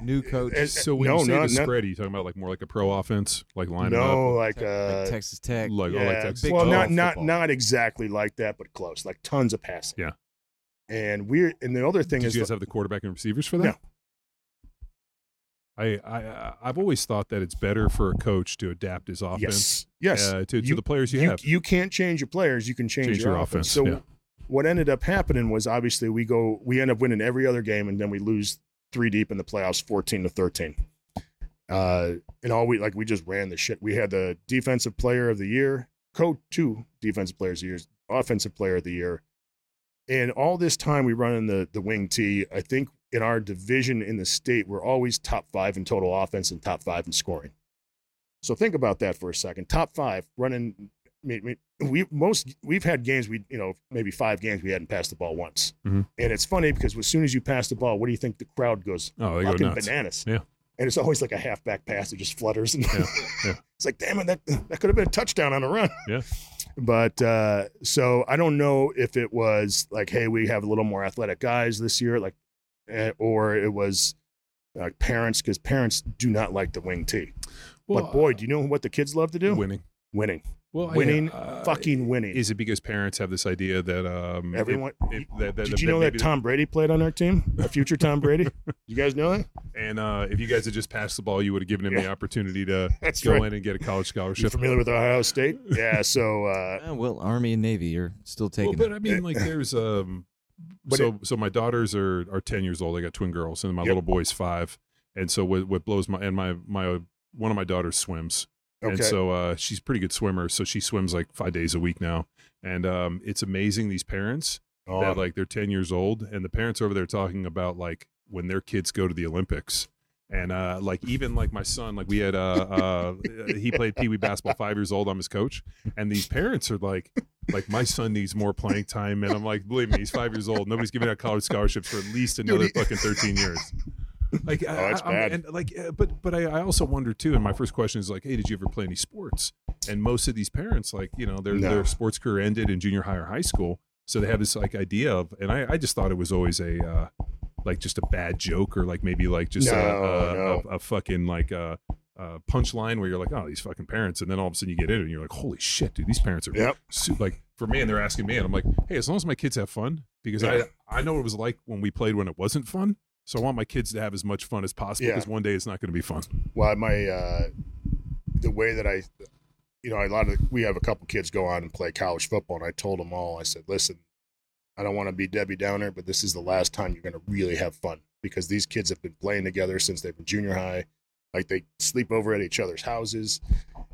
Speaker 4: New coach,
Speaker 2: Uh,
Speaker 1: So when
Speaker 2: no,
Speaker 1: you say
Speaker 2: no,
Speaker 1: the spread, are you talking about like more like a pro offense, like lining
Speaker 2: no,
Speaker 1: up,
Speaker 2: like uh
Speaker 4: like Texas Tech.
Speaker 1: like,
Speaker 2: yeah,
Speaker 1: oh, like Texas?
Speaker 2: well not not
Speaker 4: football.
Speaker 2: not exactly like that but close like tons of passing
Speaker 1: Yeah.
Speaker 2: and we're and the other thing
Speaker 1: Did
Speaker 2: is
Speaker 1: you guys have the quarterback and receivers for that?
Speaker 2: No.
Speaker 1: I, I I've always thought that it's better for a coach to adapt his offense
Speaker 2: yes yes
Speaker 1: uh, to, to
Speaker 2: You-
Speaker 1: the players you,
Speaker 2: you,
Speaker 1: have.
Speaker 2: you can't change your players you can change,
Speaker 1: Change
Speaker 2: your,
Speaker 1: your
Speaker 2: offense,
Speaker 1: offense,
Speaker 2: so
Speaker 1: yeah.
Speaker 2: What ended up happening was obviously we go we end up winning every other game and then we lose three deep in the playoffs 14 to 13 uh and all we like we just ran the shit. We had the defensive player of the year co two defensive players of the year offensive player of the year. And all this time we run in the the wing t. I think in our division in the state we're always top five in total offense and top five in scoring. So think about that for a second. Top five running I mean, we most we've had games we you know maybe five games we hadn't passed the ball once,
Speaker 1: Mhm.
Speaker 2: and it's funny because as soon as you pass the ball, what do you think the crowd goes
Speaker 1: oh, they go nuts.
Speaker 2: bananas?
Speaker 1: Yeah.
Speaker 2: and it's always like a halfback pass that just flutters, and
Speaker 1: Yeah, yeah.
Speaker 2: it's like damn it, that that could have been a touchdown on a run.
Speaker 1: Yeah.
Speaker 2: But uh, so I don't know if it was like, hey, we have a little more athletic guys this year, like, eh, or it was like parents because parents do not like the wing T.
Speaker 1: Well,
Speaker 2: but boy, do you know what the kids love to do?
Speaker 1: winning.
Speaker 2: Winning,
Speaker 1: Well, I-
Speaker 2: winning,
Speaker 1: uh,
Speaker 2: fucking winning.
Speaker 1: Is it because parents have this idea that um,
Speaker 2: Everyone-
Speaker 1: if, that, that,
Speaker 2: Did you know that
Speaker 1: maybe-
Speaker 2: Tom Brady played on our team? A future Tom Brady? You guys know that?
Speaker 1: And uh, if you guys had just passed the ball, you would have given him the opportunity to
Speaker 2: That's
Speaker 1: go
Speaker 2: right.
Speaker 1: in and get a college
Speaker 2: You
Speaker 1: scholarship.
Speaker 2: familiar with Ohio State? Yeah. So uh,
Speaker 4: well, Army and Navy, you're still
Speaker 1: Well,
Speaker 4: taking
Speaker 1: but
Speaker 4: it.
Speaker 1: I mean, like, there's um,
Speaker 2: But
Speaker 1: so so my daughters are are ten years old. I got twin girls, and my
Speaker 2: Yep.
Speaker 1: little boy's five. And so what what blows my and my my one of my daughters swims, and so uh, she's a pretty good swimmer. So she swims like five days a week now, and um, it's amazing these parents
Speaker 2: Oh,
Speaker 1: that like they're 10 years old and the parents over there talking about like when their kids go to the olympics. And uh like even like my son like we had uh uh he played pee-wee basketball five years old i'm his coach. And these parents are like like my son needs more playing time. And i'm like believe me he's five years old. Nobody's giving out college scholarships for at least another
Speaker 2: he-
Speaker 1: fucking 13 years like
Speaker 2: Oh, that's
Speaker 1: I,
Speaker 2: bad.
Speaker 1: and like uh, but but I, I also wonder too and my first question is like hey did you ever play any sports and most of these parents like you know their
Speaker 2: No.
Speaker 1: their sports career ended in junior high or high school so they have this like idea of and i, I just thought it was always a uh like just a bad joke or like maybe like just a,
Speaker 2: No,
Speaker 1: a,
Speaker 2: no.
Speaker 1: a, a fucking like a, a punchline where you're like oh these fucking parents and then all of a sudden you get in it and you're like holy shit dude these parents are
Speaker 2: Yep.
Speaker 1: like for me and they're asking me and i'm like hey as long as my kids have fun because
Speaker 2: Yeah.
Speaker 1: i i know what it was like when we played when it wasn't fun so i want my kids to have as much fun as possible
Speaker 2: Yeah.
Speaker 1: because one day it's not going to be fun
Speaker 2: well, my uh, the way that I, you know, a lot of we have a couple kids go on and play college football, and I told them all, I said, listen, I don't want to be Debbie Downer, but this is the last time you're going to really have fun because these kids have been playing together since they've been junior high. Like they sleep over at each other's houses.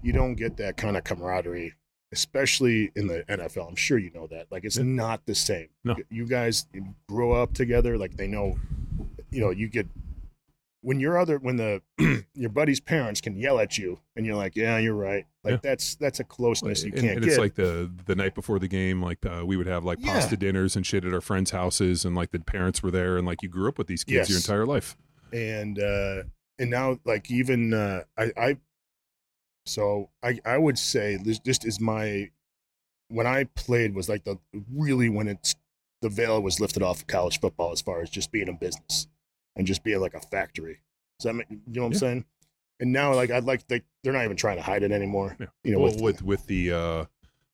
Speaker 2: You don't get that kind of camaraderie, especially in the NFL. I'm sure you know that. Like it's not the same.
Speaker 1: No.
Speaker 2: You guys grow up together. Like they know, you know, you get when your other when the your buddy's parents can yell at you and you're like, yeah, you're right. Like
Speaker 1: Yeah.
Speaker 2: that's that's a closeness you
Speaker 1: and,
Speaker 2: can't
Speaker 1: and
Speaker 2: get.
Speaker 1: it's like the the night before the game, like uh, we would have like
Speaker 2: Yeah.
Speaker 1: pasta dinners and shit at our friends' houses, and like the parents were there, and like you grew up with these kids your entire life.
Speaker 2: and uh and now like even uh i i so i i would say this just is my when i played was like the really when it's the veil was lifted off of college football as far as just being a business and just be like a factory so I mean, you know what i'm
Speaker 1: Yeah.
Speaker 2: saying and now like i'd like they, they're not even trying to hide it anymore
Speaker 1: Yeah.
Speaker 2: you know
Speaker 1: well,
Speaker 2: with,
Speaker 1: with with the uh,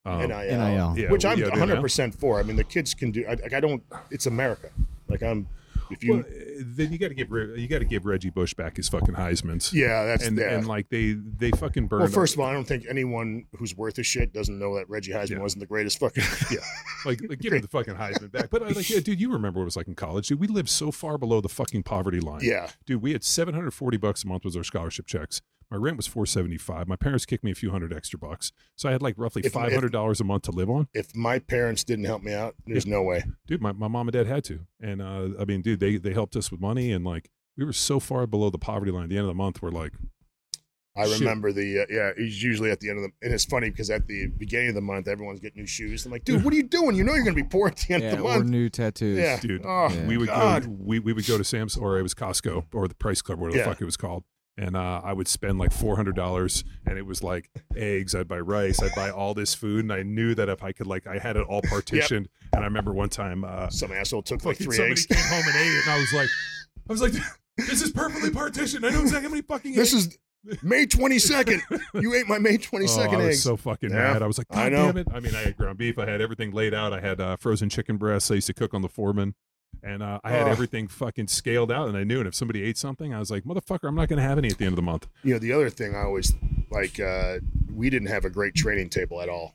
Speaker 1: um,
Speaker 2: NIL,
Speaker 4: NIL.
Speaker 1: yeah,
Speaker 2: which i'm
Speaker 1: yeah,
Speaker 2: 100% for i mean the kids can do I, like i don't it's america like i'm if you
Speaker 1: Well, uh, then you got to give you got to give Reggie Bush back his fucking Heisman's.
Speaker 2: yeah that's
Speaker 1: and
Speaker 2: that
Speaker 1: and like they they fucking burned.
Speaker 2: Well, first of all, I don't think anyone who's worth a shit doesn't know that Reggie Heisman
Speaker 1: Yeah.
Speaker 2: wasn't the greatest fucking.
Speaker 1: Yeah. like, like give him the fucking Heisman back. But like, yeah, dude, you remember what it was like in college, dude? We lived so far below the fucking poverty line.
Speaker 2: yeah.
Speaker 1: dude, we had seven hundred forty bucks a month was our scholarship checks. My rent was four seventy five. My parents kicked me a few hundred extra bucks, so I had like roughly
Speaker 2: If- if-
Speaker 1: five hundred dollars a month to live on.
Speaker 2: If my parents didn't help me out, there's no way.
Speaker 1: Dude, my, my mom and dad had to, and uh, I mean, dude, they they helped us with money, and like we were so far below the poverty line. At the end of the month, we're like,
Speaker 2: I
Speaker 1: Shit.
Speaker 2: remember the uh, yeah. He's usually at the end of the, and it's funny because at the beginning of the month, everyone's getting new shoes. I'm like, dude, what are you doing? You know you're gonna be poor at the end
Speaker 4: Yeah,
Speaker 2: of the month.
Speaker 4: or
Speaker 2: month.
Speaker 4: new tattoos.
Speaker 2: Yeah,
Speaker 1: dude,
Speaker 2: Oh,
Speaker 4: Yeah.
Speaker 1: we would
Speaker 2: God.
Speaker 1: go we, we would go to Sam's or it was Costco or the Price Club, whatever
Speaker 2: Yeah.
Speaker 1: the fuck it was called. And uh, I would spend like four hundred dollars, and it was like eggs. I'd buy rice. I'd buy all this food, and I knew that if I could, like, I had it all partitioned. And I remember one time, uh,
Speaker 2: Some asshole took like three
Speaker 1: somebody
Speaker 2: eggs.
Speaker 1: Somebody came home and ate it, and I was like, I was like, this is perfectly partitioned. I know exactly how many fucking.
Speaker 2: This
Speaker 1: eggs.
Speaker 2: is May 22nd. you ate my May 22nd
Speaker 1: oh,
Speaker 2: eggs.
Speaker 1: so fucking
Speaker 2: Yeah,
Speaker 1: mad. I was like,
Speaker 2: I know.
Speaker 1: damn it. I mean, I had ground beef. I had everything laid out. I had uh, frozen chicken breasts. I used to cook on the foreman. And uh, I had
Speaker 2: Oh.
Speaker 1: everything fucking scaled out. And I knew. And if somebody ate something, I was like, motherfucker, I'm not going to have any at the end of the month.
Speaker 2: you know, the other thing I always like, uh, we didn't have a great training table at all.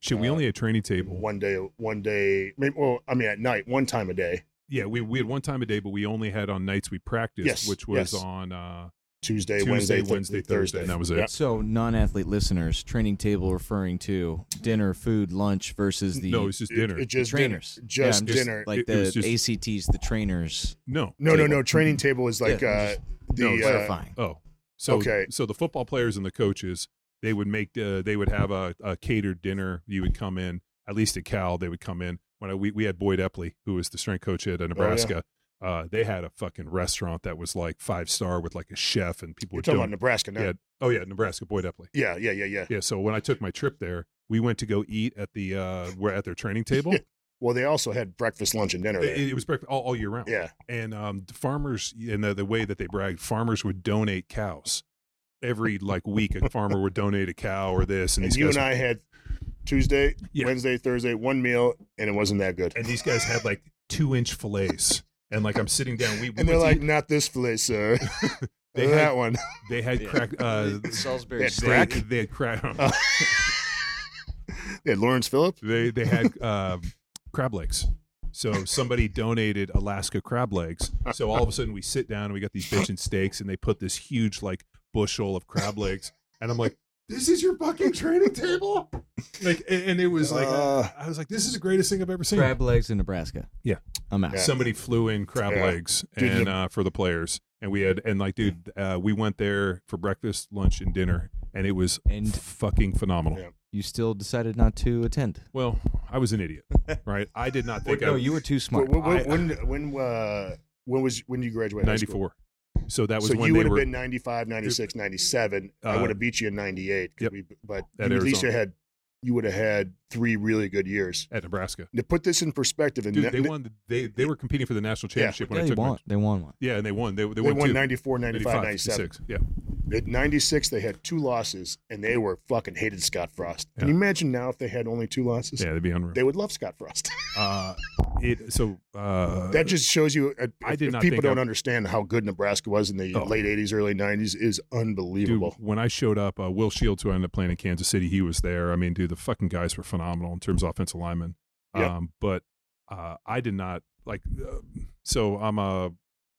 Speaker 1: Shit, we
Speaker 2: Uh,
Speaker 1: only had training table.
Speaker 2: One day, one day, maybe, well, I mean, at night, one time a day,
Speaker 1: Yeah, we, we had one time a day, but we only had on nights we practiced,
Speaker 2: Yes,
Speaker 1: which was
Speaker 2: yes.
Speaker 1: on uh,
Speaker 2: Tuesday,
Speaker 1: Tuesday,
Speaker 2: Wednesday, th-
Speaker 1: Wednesday, Thursday, and that was it.
Speaker 2: Yeah.
Speaker 4: So, non-athlete listeners, training table referring to dinner, food, lunch versus the
Speaker 1: no, it's was just dinner.
Speaker 2: It, it just
Speaker 4: trainers.
Speaker 2: dinner. Just
Speaker 4: Yeah, I'm
Speaker 2: dinner.
Speaker 4: Like
Speaker 1: It- it
Speaker 4: the
Speaker 1: just-
Speaker 4: ACTs, the trainers.
Speaker 1: no,
Speaker 2: no, no,
Speaker 4: table.
Speaker 2: no. Training table is like
Speaker 4: Yeah,
Speaker 2: uh, the
Speaker 1: No,
Speaker 2: uh,
Speaker 4: Clarifying.
Speaker 1: Oh, so
Speaker 2: Okay.
Speaker 1: So the football players and the coaches, they would make uh, they would have a, a catered dinner. You would come in at least at Cal. They would come in when I, we we had Boyd Epley, who was the strength coach
Speaker 2: Oh,
Speaker 1: at uh, Nebraska. Uh, they had a fucking restaurant that was like five star with like a chef and people
Speaker 2: You're
Speaker 1: would
Speaker 2: talking about Nebraska now.
Speaker 1: yeah, oh yeah, Nebraska Boyd Epley.
Speaker 2: Yeah, yeah, yeah, yeah.
Speaker 1: Yeah, so when I took my trip there, we went to go eat at the uh, we're at their training table.
Speaker 2: Well, they also had breakfast, lunch, and dinner.
Speaker 1: it,
Speaker 2: There.
Speaker 1: it was breakfast all, all year round.
Speaker 2: yeah,
Speaker 1: and um, the farmers and the, the way that they bragged, farmers would donate cows every like week. A farmer would donate a cow or this, and,
Speaker 2: and
Speaker 1: these
Speaker 2: you
Speaker 1: guys
Speaker 2: and I had Tuesday,
Speaker 1: Yeah.
Speaker 2: Wednesday, Thursday, one meal, and it wasn't that good.
Speaker 1: and these guys had like two inch fillets, and like I'm sitting down, we, we
Speaker 2: And they're like,
Speaker 1: eat-
Speaker 2: not this fillet, sir.
Speaker 1: They
Speaker 2: that
Speaker 1: had-
Speaker 2: one.
Speaker 1: they had crack. Uh,
Speaker 4: Salisbury
Speaker 2: Yeah,
Speaker 4: steak.
Speaker 1: they,
Speaker 2: crack?
Speaker 1: they had crack.
Speaker 2: Uh, They had Lawrence Phillip.
Speaker 1: they they had um, crab legs. So somebody donated Alaska crab legs. So all of a sudden we sit down and we got these bitchin' steaks, and they put this huge like bushel of crab legs, and I'm like, "This is your fucking training table?" Like, and, and it was like,
Speaker 2: Uh.
Speaker 1: I was like, "This is the greatest thing I've ever seen."
Speaker 4: Crab legs in Nebraska.
Speaker 1: Yeah.
Speaker 4: I'm out.
Speaker 2: Yeah.
Speaker 1: Somebody flew in crab
Speaker 2: Yeah.
Speaker 1: legs
Speaker 2: Dude,
Speaker 1: and
Speaker 2: the-
Speaker 1: uh, for the players, and we had and like, dude, uh, we went there for breakfast, lunch, and dinner, and it was
Speaker 4: And-
Speaker 1: fucking phenomenal.
Speaker 2: Yeah.
Speaker 4: You still decided not to attend.
Speaker 1: Well, I was an idiot, right? I did not think
Speaker 4: no,
Speaker 1: I
Speaker 4: you were too smart.
Speaker 2: When, when,
Speaker 1: I-
Speaker 2: when, when, uh, when was when you graduated? high school?
Speaker 1: 94. So that was
Speaker 2: so
Speaker 1: when
Speaker 2: you would have been 95, 96, 97. I
Speaker 1: Uh,
Speaker 2: would have beat you in 98.
Speaker 1: yep.
Speaker 2: we- but
Speaker 1: At
Speaker 2: you at least
Speaker 1: Arizona.
Speaker 2: had you would have had three really good years.
Speaker 1: at Nebraska.
Speaker 2: To put this in perspective, and
Speaker 1: Dude, they won. The, they they were competing for the national championship
Speaker 4: yeah,
Speaker 1: when I
Speaker 4: they
Speaker 1: took my-
Speaker 4: won. They won one.
Speaker 1: Yeah, and they won. They, they,
Speaker 2: They,
Speaker 1: won,
Speaker 2: won 94, 95, 97.
Speaker 1: 96. Yeah.
Speaker 2: At 96, they had two losses, and they were fucking hated Scott Frost. Can
Speaker 1: Yeah.
Speaker 2: you imagine now if they had only two losses?
Speaker 1: Yeah, they'd be unreal.
Speaker 2: They would love Scott Frost.
Speaker 1: Uh, it so uh,
Speaker 2: that just shows you, uh,
Speaker 1: I did
Speaker 2: if
Speaker 1: not
Speaker 2: people don't
Speaker 1: I-
Speaker 2: understand how good Nebraska was in the
Speaker 1: Oh.
Speaker 2: late 80s, early 90s, is
Speaker 1: dude.
Speaker 2: unbelievable.
Speaker 1: When I showed up, uh, Will Shields, who I ended up playing in Kansas City, he was there. I mean, dude, the fucking guys were phenomenal in terms of offensive linemen.
Speaker 2: Yep.
Speaker 1: Um, but uh, I did not like. Uh, so I'm a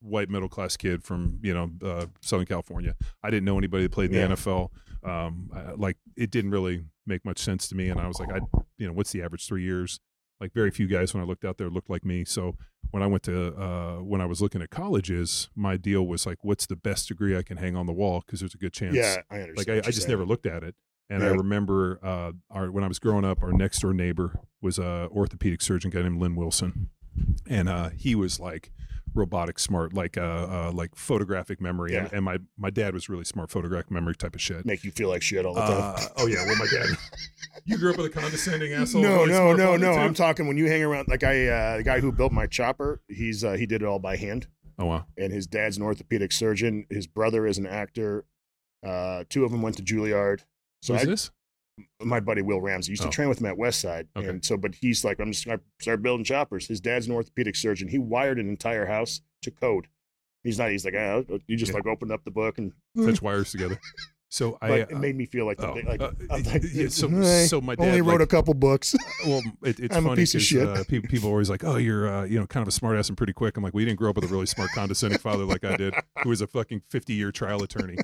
Speaker 1: white middle class kid from you know uh, Southern California. I didn't know anybody that played in the NFL. Um, I, like it didn't really make much sense to me, and I was like, I you know, what's the average three years? Like very few guys when I looked out there looked like me. So when I went to uh, when I was looking at colleges, my deal was like, what's the best degree I can hang on the wall because there's a good chance.
Speaker 2: Yeah, I understand.
Speaker 1: like I, I just never looked at it. And I remember uh, our when I was growing up, our next door neighbor was a orthopedic surgeon guy named Lynn Wilson, and uh, he was like robotic smart, like uh, uh, like photographic memory. And,
Speaker 2: Yeah.
Speaker 1: and my my dad was really smart photographic memory type of shit.
Speaker 2: make you feel like shit all the time.
Speaker 1: Uh, oh yeah, well my dad. you grew up with a condescending asshole.
Speaker 2: no, no, no, no.
Speaker 1: too?
Speaker 2: I'm talking when you hang around. Like I, uh, the guy who built my chopper, he's uh, he did it all by hand,
Speaker 1: Oh wow.
Speaker 2: and his dad's an orthopedic surgeon. His brother is an actor. Uh, two of them went to Juilliard. So
Speaker 1: Who's
Speaker 2: I,
Speaker 1: this?
Speaker 2: my buddy Will Ramsey used
Speaker 1: Oh.
Speaker 2: to train with him at Westside,
Speaker 1: Okay.
Speaker 2: and so but he's like, I'm just gonna start building choppers. His dad's an orthopedic surgeon. He wired an entire house to code. He's not. He's like, ah, you just
Speaker 1: Yeah.
Speaker 2: like opened up the book and.
Speaker 1: Fetch wires together. So
Speaker 2: But
Speaker 1: I.
Speaker 2: it made me feel like, the,
Speaker 1: oh,
Speaker 2: big- like,
Speaker 1: uh,
Speaker 2: I'm like
Speaker 1: yeah, so-
Speaker 2: "Hey,
Speaker 1: so my
Speaker 2: only
Speaker 1: dad,
Speaker 2: wrote
Speaker 1: like-
Speaker 2: a couple books.
Speaker 1: Well, it, it's
Speaker 2: I'm
Speaker 1: funny
Speaker 2: piece of
Speaker 1: 'cause,
Speaker 2: shit.
Speaker 1: Uh, people, people are always like, "Oh, you're, uh, you know, kind of a smart ass and pretty quick." I'm like, "We didn't grow up with a really smart, condescending father like I did, who was a fucking 50 year trial attorney."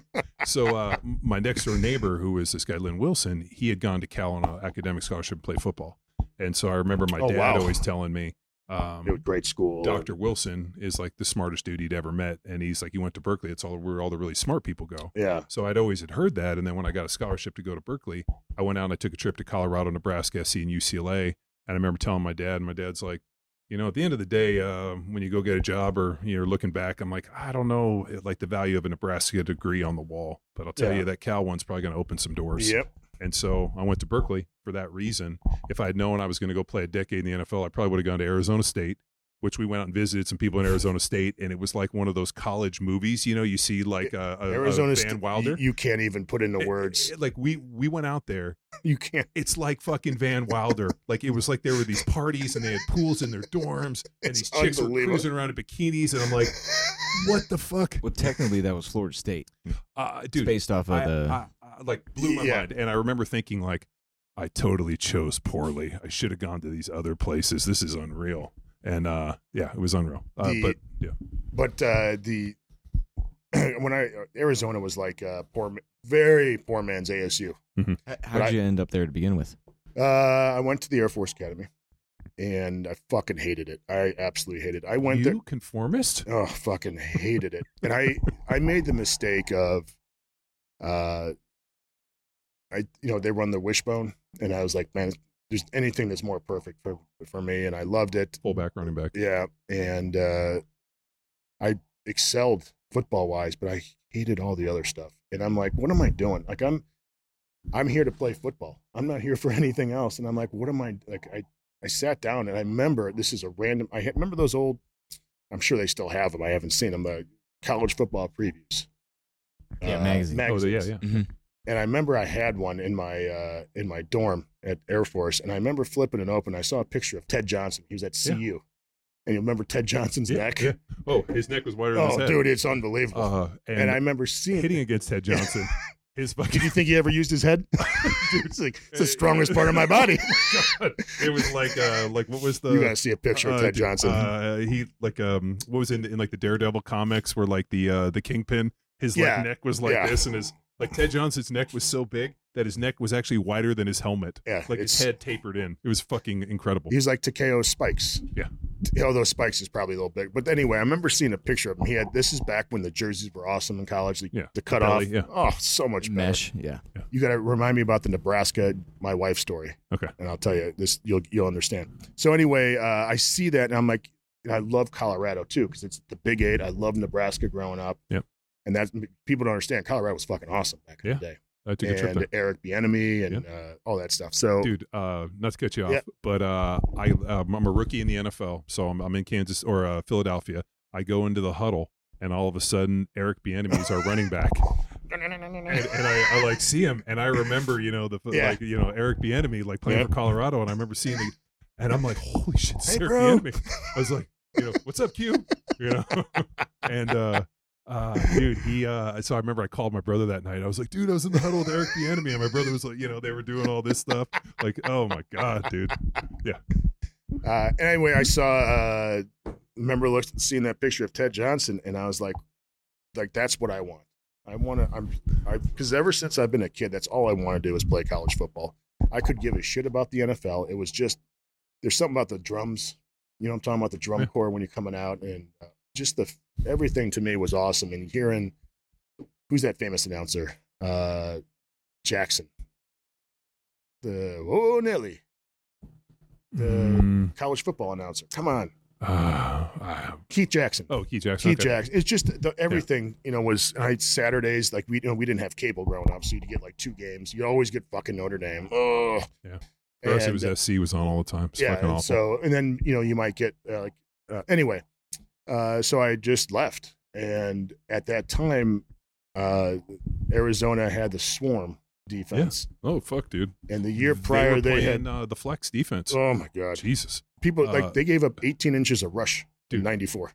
Speaker 1: So, uh, my next door neighbor, who was this guy Lynn Wilson, he had gone to Cal on an academic scholarship and play football, and so I remember my
Speaker 2: Oh,
Speaker 1: dad
Speaker 2: wow.
Speaker 1: always telling me, um,
Speaker 2: It was great school.
Speaker 1: Dr. Wilson is like the smartest dude he'd ever met, and he's like, he went to Berkeley. It's all where all the really smart people go.
Speaker 2: Yeah.
Speaker 1: So I'd always had heard that, and then when I got a scholarship to go to Berkeley, I went out and I took a trip to Colorado, Nebraska, SC, and UCLA. And I remember telling my dad, and my dad's like, you know, at the end of the day, uh, when you go get a job or you're looking back, I'm like, I don't know, like the value of a Nebraska degree on the wall, but I'll tell
Speaker 2: Yeah.
Speaker 1: you that Cal one's probably going to open some doors.
Speaker 2: Yep.
Speaker 1: And so I went to Berkeley for that reason. If I had known I was going to go play a decade in the NFL, I probably would have gone to Arizona State, which we went out and visited some people in Arizona State, and it was like one of those college movies. You know, you see like a, a,
Speaker 2: Arizona
Speaker 1: a
Speaker 2: Sta-
Speaker 1: Van Wilder.
Speaker 2: You, you can't even put into
Speaker 1: It-
Speaker 2: words.
Speaker 1: it- like we we went out there.
Speaker 2: You can't.
Speaker 1: It's like fucking Van Wilder. like it was like there were these parties and they had pools in their dorms and
Speaker 2: It's
Speaker 1: these chicks were cruising around in bikinis, and I'm like, what the fuck,
Speaker 4: Well, technically, that was Florida State.
Speaker 1: uh,
Speaker 4: It's
Speaker 1: dude?
Speaker 4: based off of
Speaker 1: I,
Speaker 4: the.
Speaker 1: I- I, like blew my
Speaker 2: Yeah.
Speaker 1: mind, and I remember thinking like, I totally chose poorly. I should have gone to these other places. This is unreal. And uh, yeah, it was unreal. Uh,
Speaker 2: The-
Speaker 1: but yeah,
Speaker 2: But uh, the when I Arizona was like uh, poor, very poor man's ASU.
Speaker 4: H- How'd
Speaker 2: I-
Speaker 4: you end up there to begin with?
Speaker 2: Uh, I went to the Air Force Academy, and I fucking hated it. I absolutely hated it. I went
Speaker 1: you
Speaker 2: there.
Speaker 1: conformist.
Speaker 2: Oh, fucking hated it. And I I made the mistake of, uh, I you know they run the wishbone, and I was like, man, there's anything that's more perfect for for me, and I loved it.
Speaker 1: Fullback, running back.
Speaker 2: Yeah, and uh, I excelled football wise, but I hated all the other stuff. And I'm like, what am I doing? Like I'm I'm here to play football. I'm not here for anything else. And I'm like, what am I like? I I sat down and I remember this is a random. I remember those old. I'm sure they still have them. I haven't seen them. The college football previews.
Speaker 4: Yeah,
Speaker 2: Uh,
Speaker 4: magazine.
Speaker 1: Oh, the- yeah,
Speaker 2: magazines.
Speaker 1: yeah.
Speaker 4: Mhm.
Speaker 2: And I remember I had one in my uh, in my dorm at Air Force, and I remember flipping it open. I saw a picture of Ted Johnson. He was at
Speaker 1: Yeah.
Speaker 2: CU, and you remember Ted Johnson's
Speaker 1: Yeah,
Speaker 2: neck?
Speaker 1: yeah. Oh, his neck was wider than his head.
Speaker 2: Oh, dude, it's unbelievable.
Speaker 1: Uh, and,
Speaker 2: and, I remember seeing.
Speaker 1: hitting against Ted Johnson. his fucking
Speaker 2: Did you think he ever used his head?
Speaker 1: Dude,
Speaker 2: it's like it's the strongest part of my body.
Speaker 1: God, it was like uh like what was the
Speaker 2: you gotta see a picture of
Speaker 1: uh,
Speaker 2: Ted
Speaker 1: dude,
Speaker 2: Johnson.
Speaker 1: Uh, he like um what was in in like the Daredevil comics where like the uh the Kingpin his like
Speaker 2: Yeah.
Speaker 1: neck was like
Speaker 2: Yeah.
Speaker 1: this and his like Ted Johnson's neck was so big that his neck was actually wider than his helmet.
Speaker 2: yeah,
Speaker 1: Like his head tapered in. It was fucking incredible.
Speaker 2: He's like Takeo's Spikes.
Speaker 1: Yeah.
Speaker 2: Although Spikes is probably a little big. But anyway, I remember seeing a picture of him. He had this is back when the jerseys were awesome in college. The,
Speaker 1: Yeah.
Speaker 2: the cut
Speaker 1: Belly,
Speaker 2: off.
Speaker 1: yeah.
Speaker 2: Oh, so much better.
Speaker 4: Mesh. Yeah.
Speaker 2: You gotta remind me about the Nebraska, my wife story.
Speaker 1: Okay.
Speaker 2: And I'll tell you this, you'll you'll understand. So anyway, uh, I see that and I'm like, and I love Colorado too, because it's the big eight. I love Nebraska growing up.
Speaker 1: Yep.
Speaker 2: And that people don't understand. Colorado was fucking awesome back in
Speaker 1: Yeah.
Speaker 2: the day.
Speaker 1: I took a trip
Speaker 2: and
Speaker 1: there.
Speaker 2: Eric Bieniemy and uh, all that stuff. So
Speaker 1: Dude, uh, not to cut you off,
Speaker 2: Yeah.
Speaker 1: but uh, I um, I'm a rookie in the NFL, so I'm, I'm in Kansas or uh, Philadelphia. I go into the huddle, and all of a sudden, Eric Bieniemy is our running back, and, and I, I like see him, and I remember, you know, the
Speaker 2: Yeah.
Speaker 1: like you know Eric Bieniemy like playing
Speaker 2: Yep.
Speaker 1: for Colorado, and I remember seeing the, and I'm like, holy shit,
Speaker 2: Hey,
Speaker 1: Eric. Bieniemy. I was like, you know, what's up, Q? You know, and uh, uh, dude, he. Uh, so I remember I called my brother that night. I was like, dude, I was in the huddle with Eric the Enemy, and my brother was like, you know, they were doing all this stuff. Like, oh my god, dude. Yeah.
Speaker 2: Uh, anyway, I saw, uh, remember looked, seeing that picture of Ted Johnson, and I was like, like that's what I want. I want to. I'm, I because ever since I've been a kid, that's all I want to do is play college football. I could give a shit about the NFL. It was just there's something about the drums You know, I'm talking about the drum
Speaker 1: Yeah.
Speaker 2: corps when you're coming out, and uh, just the everything to me was awesome. And hearing who's that famous announcer, uh, Jackson, the oh Nelly, the
Speaker 1: Mm,
Speaker 2: college football announcer. Come on,
Speaker 1: uh, uh,
Speaker 2: Keith Jackson.
Speaker 1: oh, Keith Jackson.
Speaker 2: Keith
Speaker 1: okay.
Speaker 2: Jackson. It's just the, everything, you know, was I Saturdays, like we you know, we didn't have cable growing up, so you'd get like two games. You always get fucking Notre Dame. Oh.
Speaker 1: Yeah. For us, it was
Speaker 2: And,
Speaker 1: SC was on all the time. It's
Speaker 2: yeah.
Speaker 1: fucking
Speaker 2: and
Speaker 1: awful.
Speaker 2: So and then, you know, you might get uh, like uh, anyway. Uh, so I just left. And at that time, uh, Arizona had the swarm defense.
Speaker 1: oh fuck, dude.
Speaker 2: And the year prior
Speaker 1: were
Speaker 2: they, had
Speaker 1: uh, the flex defense.
Speaker 2: Oh my god.
Speaker 1: Jesus,
Speaker 2: People
Speaker 1: Uh,
Speaker 2: like they gave up 18 inches of rush
Speaker 1: Dude.
Speaker 2: 94.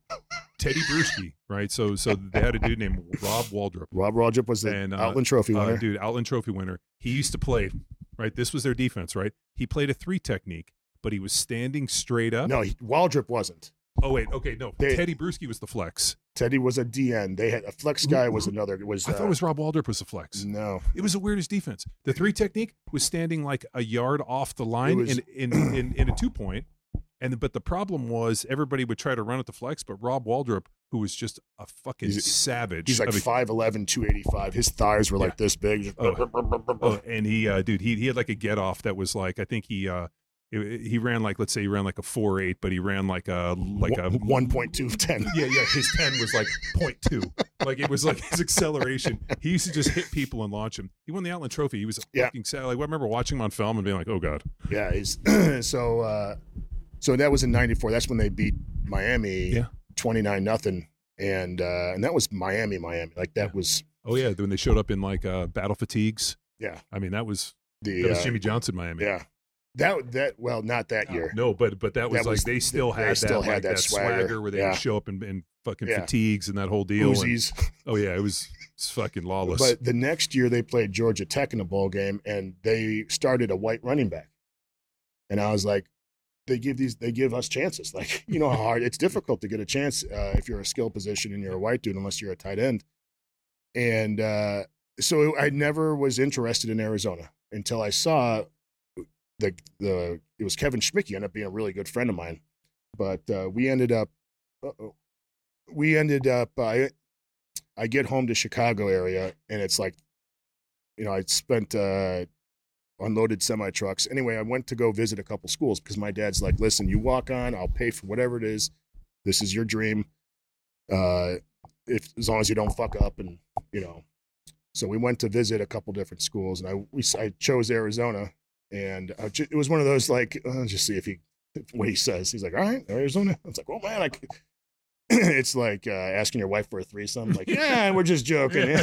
Speaker 1: Tedy Bruschi, right? So, so they had a dude named Rob Waldrop.
Speaker 2: Rob Waldrop was the
Speaker 1: And, uh,
Speaker 2: Outland Trophy
Speaker 1: uh,
Speaker 2: winner.
Speaker 1: dude, Outland Trophy winner. He used to play, right? This was their defense, right? He played a three technique, but he was standing straight up.
Speaker 2: no, he, Waldrop wasn't.
Speaker 1: Oh wait, okay, no.
Speaker 2: They-
Speaker 1: Tedy Bruschi was the flex.
Speaker 2: Tedy was a DN. They had a flex guy was another. It was
Speaker 1: I thought
Speaker 2: uh,
Speaker 1: it was Rob Waldrop was the flex.
Speaker 2: no.
Speaker 1: It was the weirdest defense. The three technique was standing like a yard off the line
Speaker 2: was-
Speaker 1: in, in, in, in a two. And but the problem was everybody would try to run at the flex, but Rob Waldrop, who was just a fucking
Speaker 2: He's-
Speaker 1: savage.
Speaker 2: He's like
Speaker 1: of a-
Speaker 2: 5'11", 285. His thighs were like this big.
Speaker 1: Oh, and he, uh, dude, he he had like a get off that was like I think he uh he ran like let's say he ran like a four eight, but he ran like a like a
Speaker 2: one point two ten.
Speaker 1: Yeah, yeah. His ten was like 0.2. Like it was like his acceleration. He used to just hit people and launch him. He won the Outland Trophy. He was
Speaker 2: Yeah.
Speaker 1: fucking sad. Like I remember watching him on film and being like, oh god.
Speaker 2: Yeah, he's so uh, so that was in '94. That's when they beat Miami,
Speaker 1: Yeah.
Speaker 2: twenty nine nothing, and uh, and that was Miami, Miami. Like that
Speaker 1: Yeah.
Speaker 2: was
Speaker 1: Oh yeah, when they showed up in like uh, battle fatigues.
Speaker 2: Yeah.
Speaker 1: I mean that was
Speaker 2: the
Speaker 1: that was
Speaker 2: uh,
Speaker 1: Jimmy Johnson Miami.
Speaker 2: yeah. That that well, not that year.
Speaker 1: No, but but that was
Speaker 2: That
Speaker 1: like
Speaker 2: was-
Speaker 1: they still
Speaker 2: they
Speaker 1: had
Speaker 2: still
Speaker 1: that
Speaker 2: had
Speaker 1: like,
Speaker 2: that
Speaker 1: that
Speaker 2: swagger.
Speaker 1: where they
Speaker 2: Yeah.
Speaker 1: would show up in, in fucking
Speaker 2: Yeah.
Speaker 1: fatigues and that whole deal. and- oh yeah, it was it's fucking lawless.
Speaker 2: But the next year they played Georgia Tech in a bowl game, and they started a white running back. And I was like, they give these, they give us chances. Like, you know how hard it's difficult to get a chance uh, if you're a skill position and you're a white dude, unless you're a tight end. And uh, so I never was interested in Arizona until I saw the the it was Kevin Schmicky ended up being a really good friend of mine, but uh, we ended up, uh-oh. we ended up. I I get home to Chicago area and it's like, you know, I spent uh, unloaded semi trucks. Anyway, I went to go visit a couple schools because my dad's like, listen, you walk on, I'll pay for whatever it is. This is your dream. Uh, if as long as you don't fuck up and you know. So we went to visit a couple different schools, and I we I chose Arizona, and ju- it was one of those like, uh, just see if he what he says. He's like, all right, Arizona. I was like, oh man, I. c-" it's like uh, asking your wife for a threesome. Like, yeah, we're just joking.
Speaker 1: Yeah.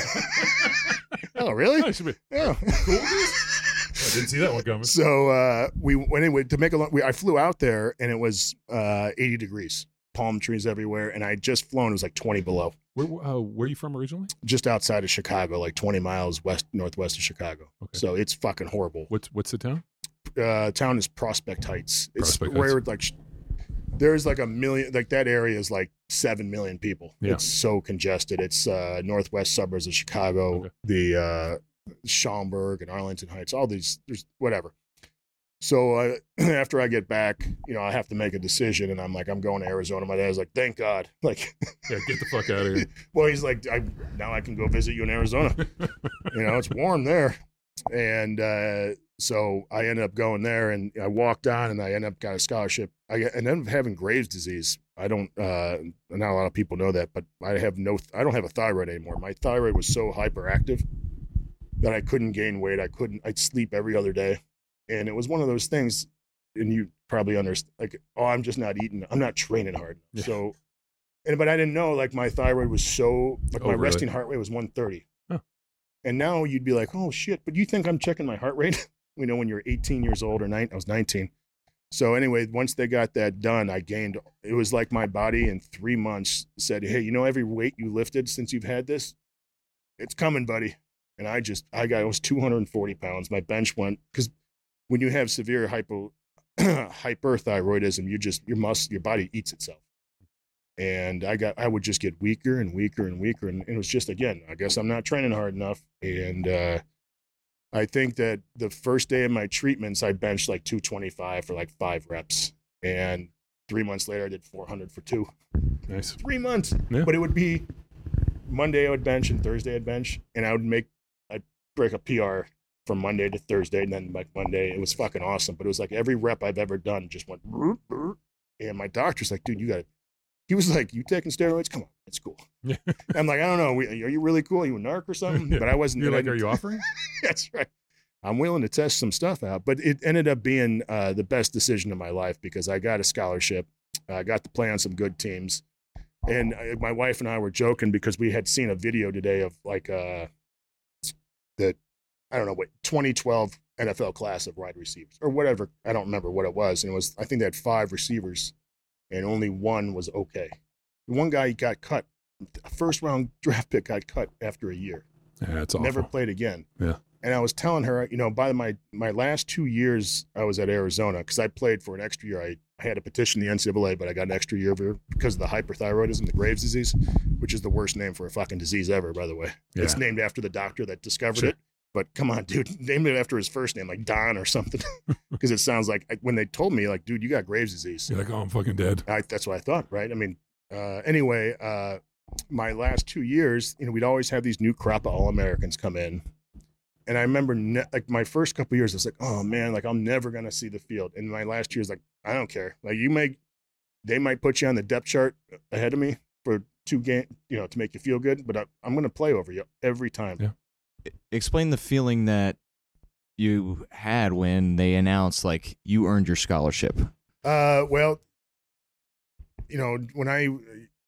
Speaker 2: oh, really?
Speaker 1: Oh, be-
Speaker 2: Yeah.
Speaker 1: I didn't see that one coming.
Speaker 2: So uh, we went anyway to make a long. We, I flew out there and it was uh, 80 degrees, palm trees everywhere, and I had just flown. It was like 20 below,
Speaker 1: Where uh, where are you from originally?
Speaker 2: just outside of Chicago, like 20 miles west northwest of Chicago.
Speaker 1: Okay.
Speaker 2: So it's fucking horrible.
Speaker 1: What's what's the town?
Speaker 2: Uh, town is Prospect Heights. It's
Speaker 1: Prospect
Speaker 2: where like there's like a million. Like that area is like seven million people.
Speaker 1: Yeah.
Speaker 2: It's so congested. It's uh, northwest suburbs of Chicago.
Speaker 1: Okay.
Speaker 2: The uh, Schaumburg and Arlington Heights. All these. There's whatever. So after I get back, you know, I have to make a decision, and I'm like, I'm going to Arizona. My dad's like, thank God. Like,
Speaker 1: Yeah, get the fuck out of here.
Speaker 2: well, he's like, I, now I can go visit you in Arizona. you know, it's warm there. And uh, so I ended up going there and I walked on and I ended up got a scholarship. I ended up having Graves' disease. I don't, uh, not a lot of people know that, but I have no, I don't have a thyroid anymore. My thyroid was so hyperactive that I couldn't gain weight. I couldn't, I'd sleep every other day. And it was one of those things, and you probably understand, like, oh, I'm just not eating, I'm not training hard.
Speaker 1: Yeah.
Speaker 2: So, and but I didn't know, like, my thyroid was so, like,
Speaker 1: Oh,
Speaker 2: my
Speaker 1: really?
Speaker 2: resting heart rate was 130.
Speaker 1: Huh.
Speaker 2: And now you'd be like, oh shit, but you think I'm checking my heart rate? you know, when you're 18 years old or nine, I was 19. So anyway, once they got that done, I gained. It was like my body in three months said, "Hey, you know, every weight you lifted since you've had this, it's coming, buddy." And I just, I got, I was 240 pounds. My bench went because when you have severe hypo, hyperthyroidism, you just your muscle, your body eats itself. And I got, I would just get weaker and weaker and weaker, and it was just again, I guess I'm not training hard enough, and uh, I think that the first day of my treatments, I benched like 225 for like five reps. And three months later, I did 400 for two.
Speaker 1: Nice.
Speaker 2: Three months.
Speaker 1: Yeah.
Speaker 2: But it would be Monday I would bench and Thursday I'd bench, and I would make I'd break a PR from Monday to Thursday, and then like Monday it was fucking awesome. But it was like every rep I've ever done just went, and my doctor's like, dude, you got. He was like, "You taking steroids? Come on, it's cool." I'm like, I don't know. Are you really cool? Are you a narc or something? But I wasn't.
Speaker 1: You're like, are you offering?
Speaker 2: That's right. I'm willing to test some stuff out, but it ended up being uh, the best decision of my life because I got a scholarship. I got to play on some good teams, and uh, my wife and I were joking because we had seen a video today of like uh, the I don't know what 2012 NFL class of wide receivers or whatever. I don't remember what it was, and it was I think they had five receivers, and only one was okay. The one guy got cut, a first round draft pick got cut after a year
Speaker 1: Yeah, it's awful.
Speaker 2: never played again.
Speaker 1: Yeah.
Speaker 2: And I was telling her, you know, by my my last two years I was at Arizona because I played for an extra year. I, I had to petition the NCAA, but I got an extra year because of the hyperthyroidism, the Graves disease, which is the worst name for a fucking disease ever, by the way. It's named after the doctor that discovered
Speaker 1: Sure.
Speaker 2: it. But come on, dude, name it after his first name, like Don or something, because it sounds like when they told me, like, dude, you got Graves disease.
Speaker 1: You're like, oh, I'm fucking dead.
Speaker 2: I, that's what I thought, right? I mean, uh, anyway, uh, my last two years, you know, we'd always have these new crop of All Americans come in. And I remember, ne- like, my first couple years, I was like, oh man, like, I'm never to see the field. And my last year was like, I don't care. Like, you may, they might put you on the depth chart ahead of me for two game, you know, to make you feel good, but I, I'm going to play over you every time.
Speaker 1: Yeah.
Speaker 4: Explain the feeling that you had when they announced like you earned your scholarship.
Speaker 2: Uh, well, you know, when I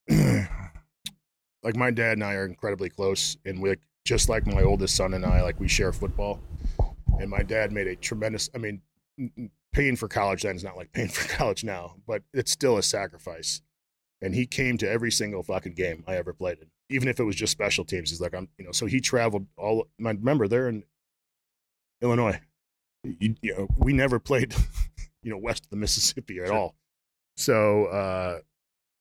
Speaker 2: like my dad and I are incredibly close, and we just like my oldest son and I, like we share football. And my dad made a tremendous. I mean, paying for college then is not like paying for college now, but it's still a sacrifice. And he came to every single fucking game I ever played in, even if it was just special teams. He's like, I'm, you know, so he traveled all. Remember they're in Illinois. You, you know, we never played, you know, west of the Mississippi at all. So, uh,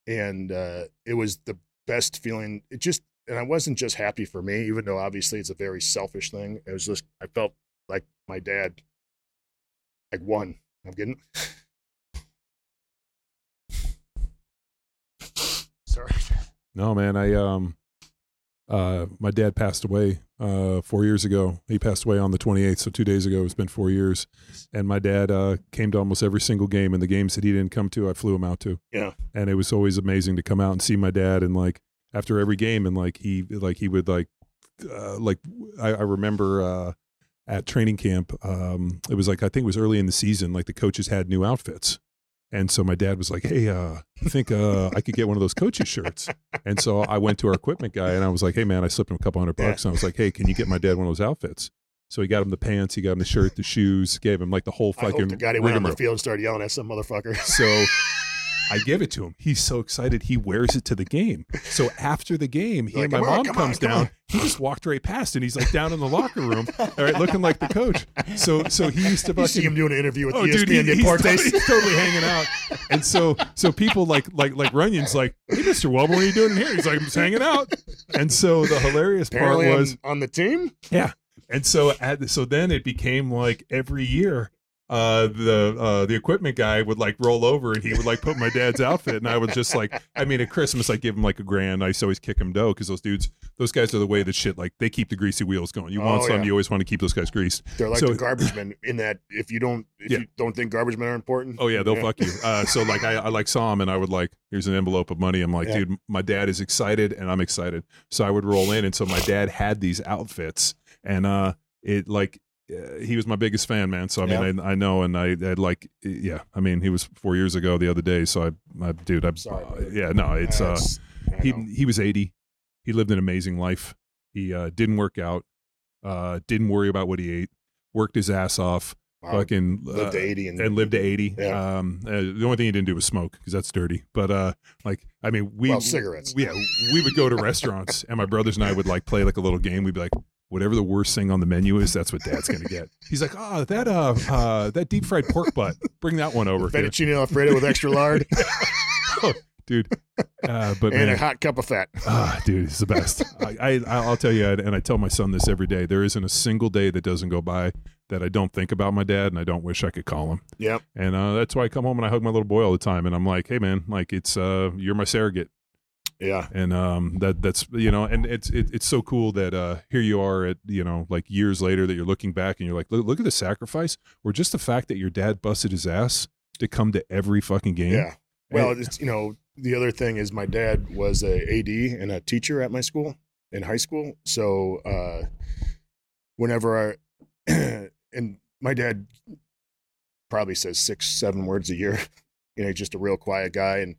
Speaker 2: and uh, it was the best feeling. It just, and I wasn't just happy for me, even though obviously it's a very selfish thing. It was just, I felt like my dad, like won. I'm getting. Sorry.
Speaker 1: No, man. I um, uh, my dad passed away uh four years ago. He passed away on the 28th, so two days ago. It's been four years, and my dad uh came to almost every single game. And the games that he didn't come to, I flew him out to.
Speaker 2: Yeah.
Speaker 1: and it was always amazing to come out and see my dad and like after every game and like he like he would like uh, like I, I remember uh at training camp um it was like i think it was early in the season like the coaches had new outfits and so my dad was like hey uh i think uh i could get one of those coaches shirts and so i went to our equipment guy and i was like hey man i slipped him a couple hundred bucks and i was like hey can you get my dad one of those outfits so he got him the pants he got him the shirt the shoes gave him like the whole fucking.
Speaker 2: I hope the guy went on the field and started yelling at some motherfucker.
Speaker 1: So I give it to him. He's so excited he wears it to the game. So after the game, he
Speaker 2: Like,
Speaker 1: and my
Speaker 2: "Come on,
Speaker 1: mom
Speaker 2: come on,
Speaker 1: comes
Speaker 2: come
Speaker 1: down.
Speaker 2: on."
Speaker 1: He just walked right past and he's like down in the locker room, all right, looking like the coach. So so he used to
Speaker 2: You see him doing an interview with
Speaker 1: Oh,
Speaker 2: ESPN
Speaker 1: dude, he- he's, he's totally hanging out, and so so people like like like Runyan's like, hey, Mister Welbourn, what are you doing in here? He's like, I'm just hanging out, and so the hilarious part
Speaker 2: Apparently
Speaker 1: was
Speaker 2: on, on the team.
Speaker 1: yeah. And so at so then it became like every year uh the uh the equipment guy would like roll over and he would like put my dad's outfit and I would just like I mean at Christmas I give him like a grand I used to always kick him dough because those dudes those guys are the way that shit like they keep the greasy wheels going you want
Speaker 2: Oh,
Speaker 1: some
Speaker 2: yeah.
Speaker 1: you always want to keep those guys greased
Speaker 2: They're like
Speaker 1: So-
Speaker 2: the garbage men in that if you don't if
Speaker 1: Yeah.
Speaker 2: you don't think garbage men are important.
Speaker 1: oh yeah they'll fuck you uh so like I, I like saw him and I would like here's an envelope of money I'm like
Speaker 2: Yeah.
Speaker 1: dude my dad is excited and I'm excited so I would roll in and so my dad had these outfits and uh it like he was my biggest fan, man. So I mean, I, I know, and I, I like, yeah. I mean, he was four years ago the other day. So I, I dude, I'm
Speaker 2: Sorry,
Speaker 1: uh, yeah, no, it's uh, he he was 80. He lived an amazing life. He uh, didn't work out, uh, didn't worry about what he ate, worked his ass off,
Speaker 2: Wow.
Speaker 1: fucking
Speaker 2: lived
Speaker 1: uh,
Speaker 2: to 80 and,
Speaker 1: and lived to 80.
Speaker 2: Yeah.
Speaker 1: Um, uh, the only thing he didn't do was smoke because that's dirty. But uh, like, I mean, we
Speaker 2: Well, cigarettes.
Speaker 1: Yeah, we would go to restaurants, and my brothers and I would like play like a little game. We'd be like, whatever the worst thing on the menu is, that's what Dad's gonna get. He's like, oh, that uh, uh, that deep fried pork butt. Bring that one over
Speaker 2: fettuccine alfredo with extra lard
Speaker 1: dude. Uh, but
Speaker 2: and
Speaker 1: man,
Speaker 2: a hot cup of fat.
Speaker 1: Ah, dude, it's the best. I, I I'll tell you, and I tell my son this every day. There isn't a single day that doesn't go by that I don't think about my dad and I don't wish I could call him.
Speaker 2: Yep.
Speaker 1: And uh, that's why I come home and I hug my little boy all the time. And I'm like, hey man, like it's uh, you're my surrogate.
Speaker 2: Yeah.
Speaker 1: And um, that that's you know, and it's it, it's so cool that uh, here you are at you know like years later that you're looking back and you're like, look, look at the sacrifice, or just the fact that your dad busted his ass to come to every fucking game.
Speaker 2: Yeah. Well, it's you know the other thing is my dad was a AD and a teacher at my school in high school. So uh, whenever I and my dad probably says six seven words a year. you know, just a real quiet guy, and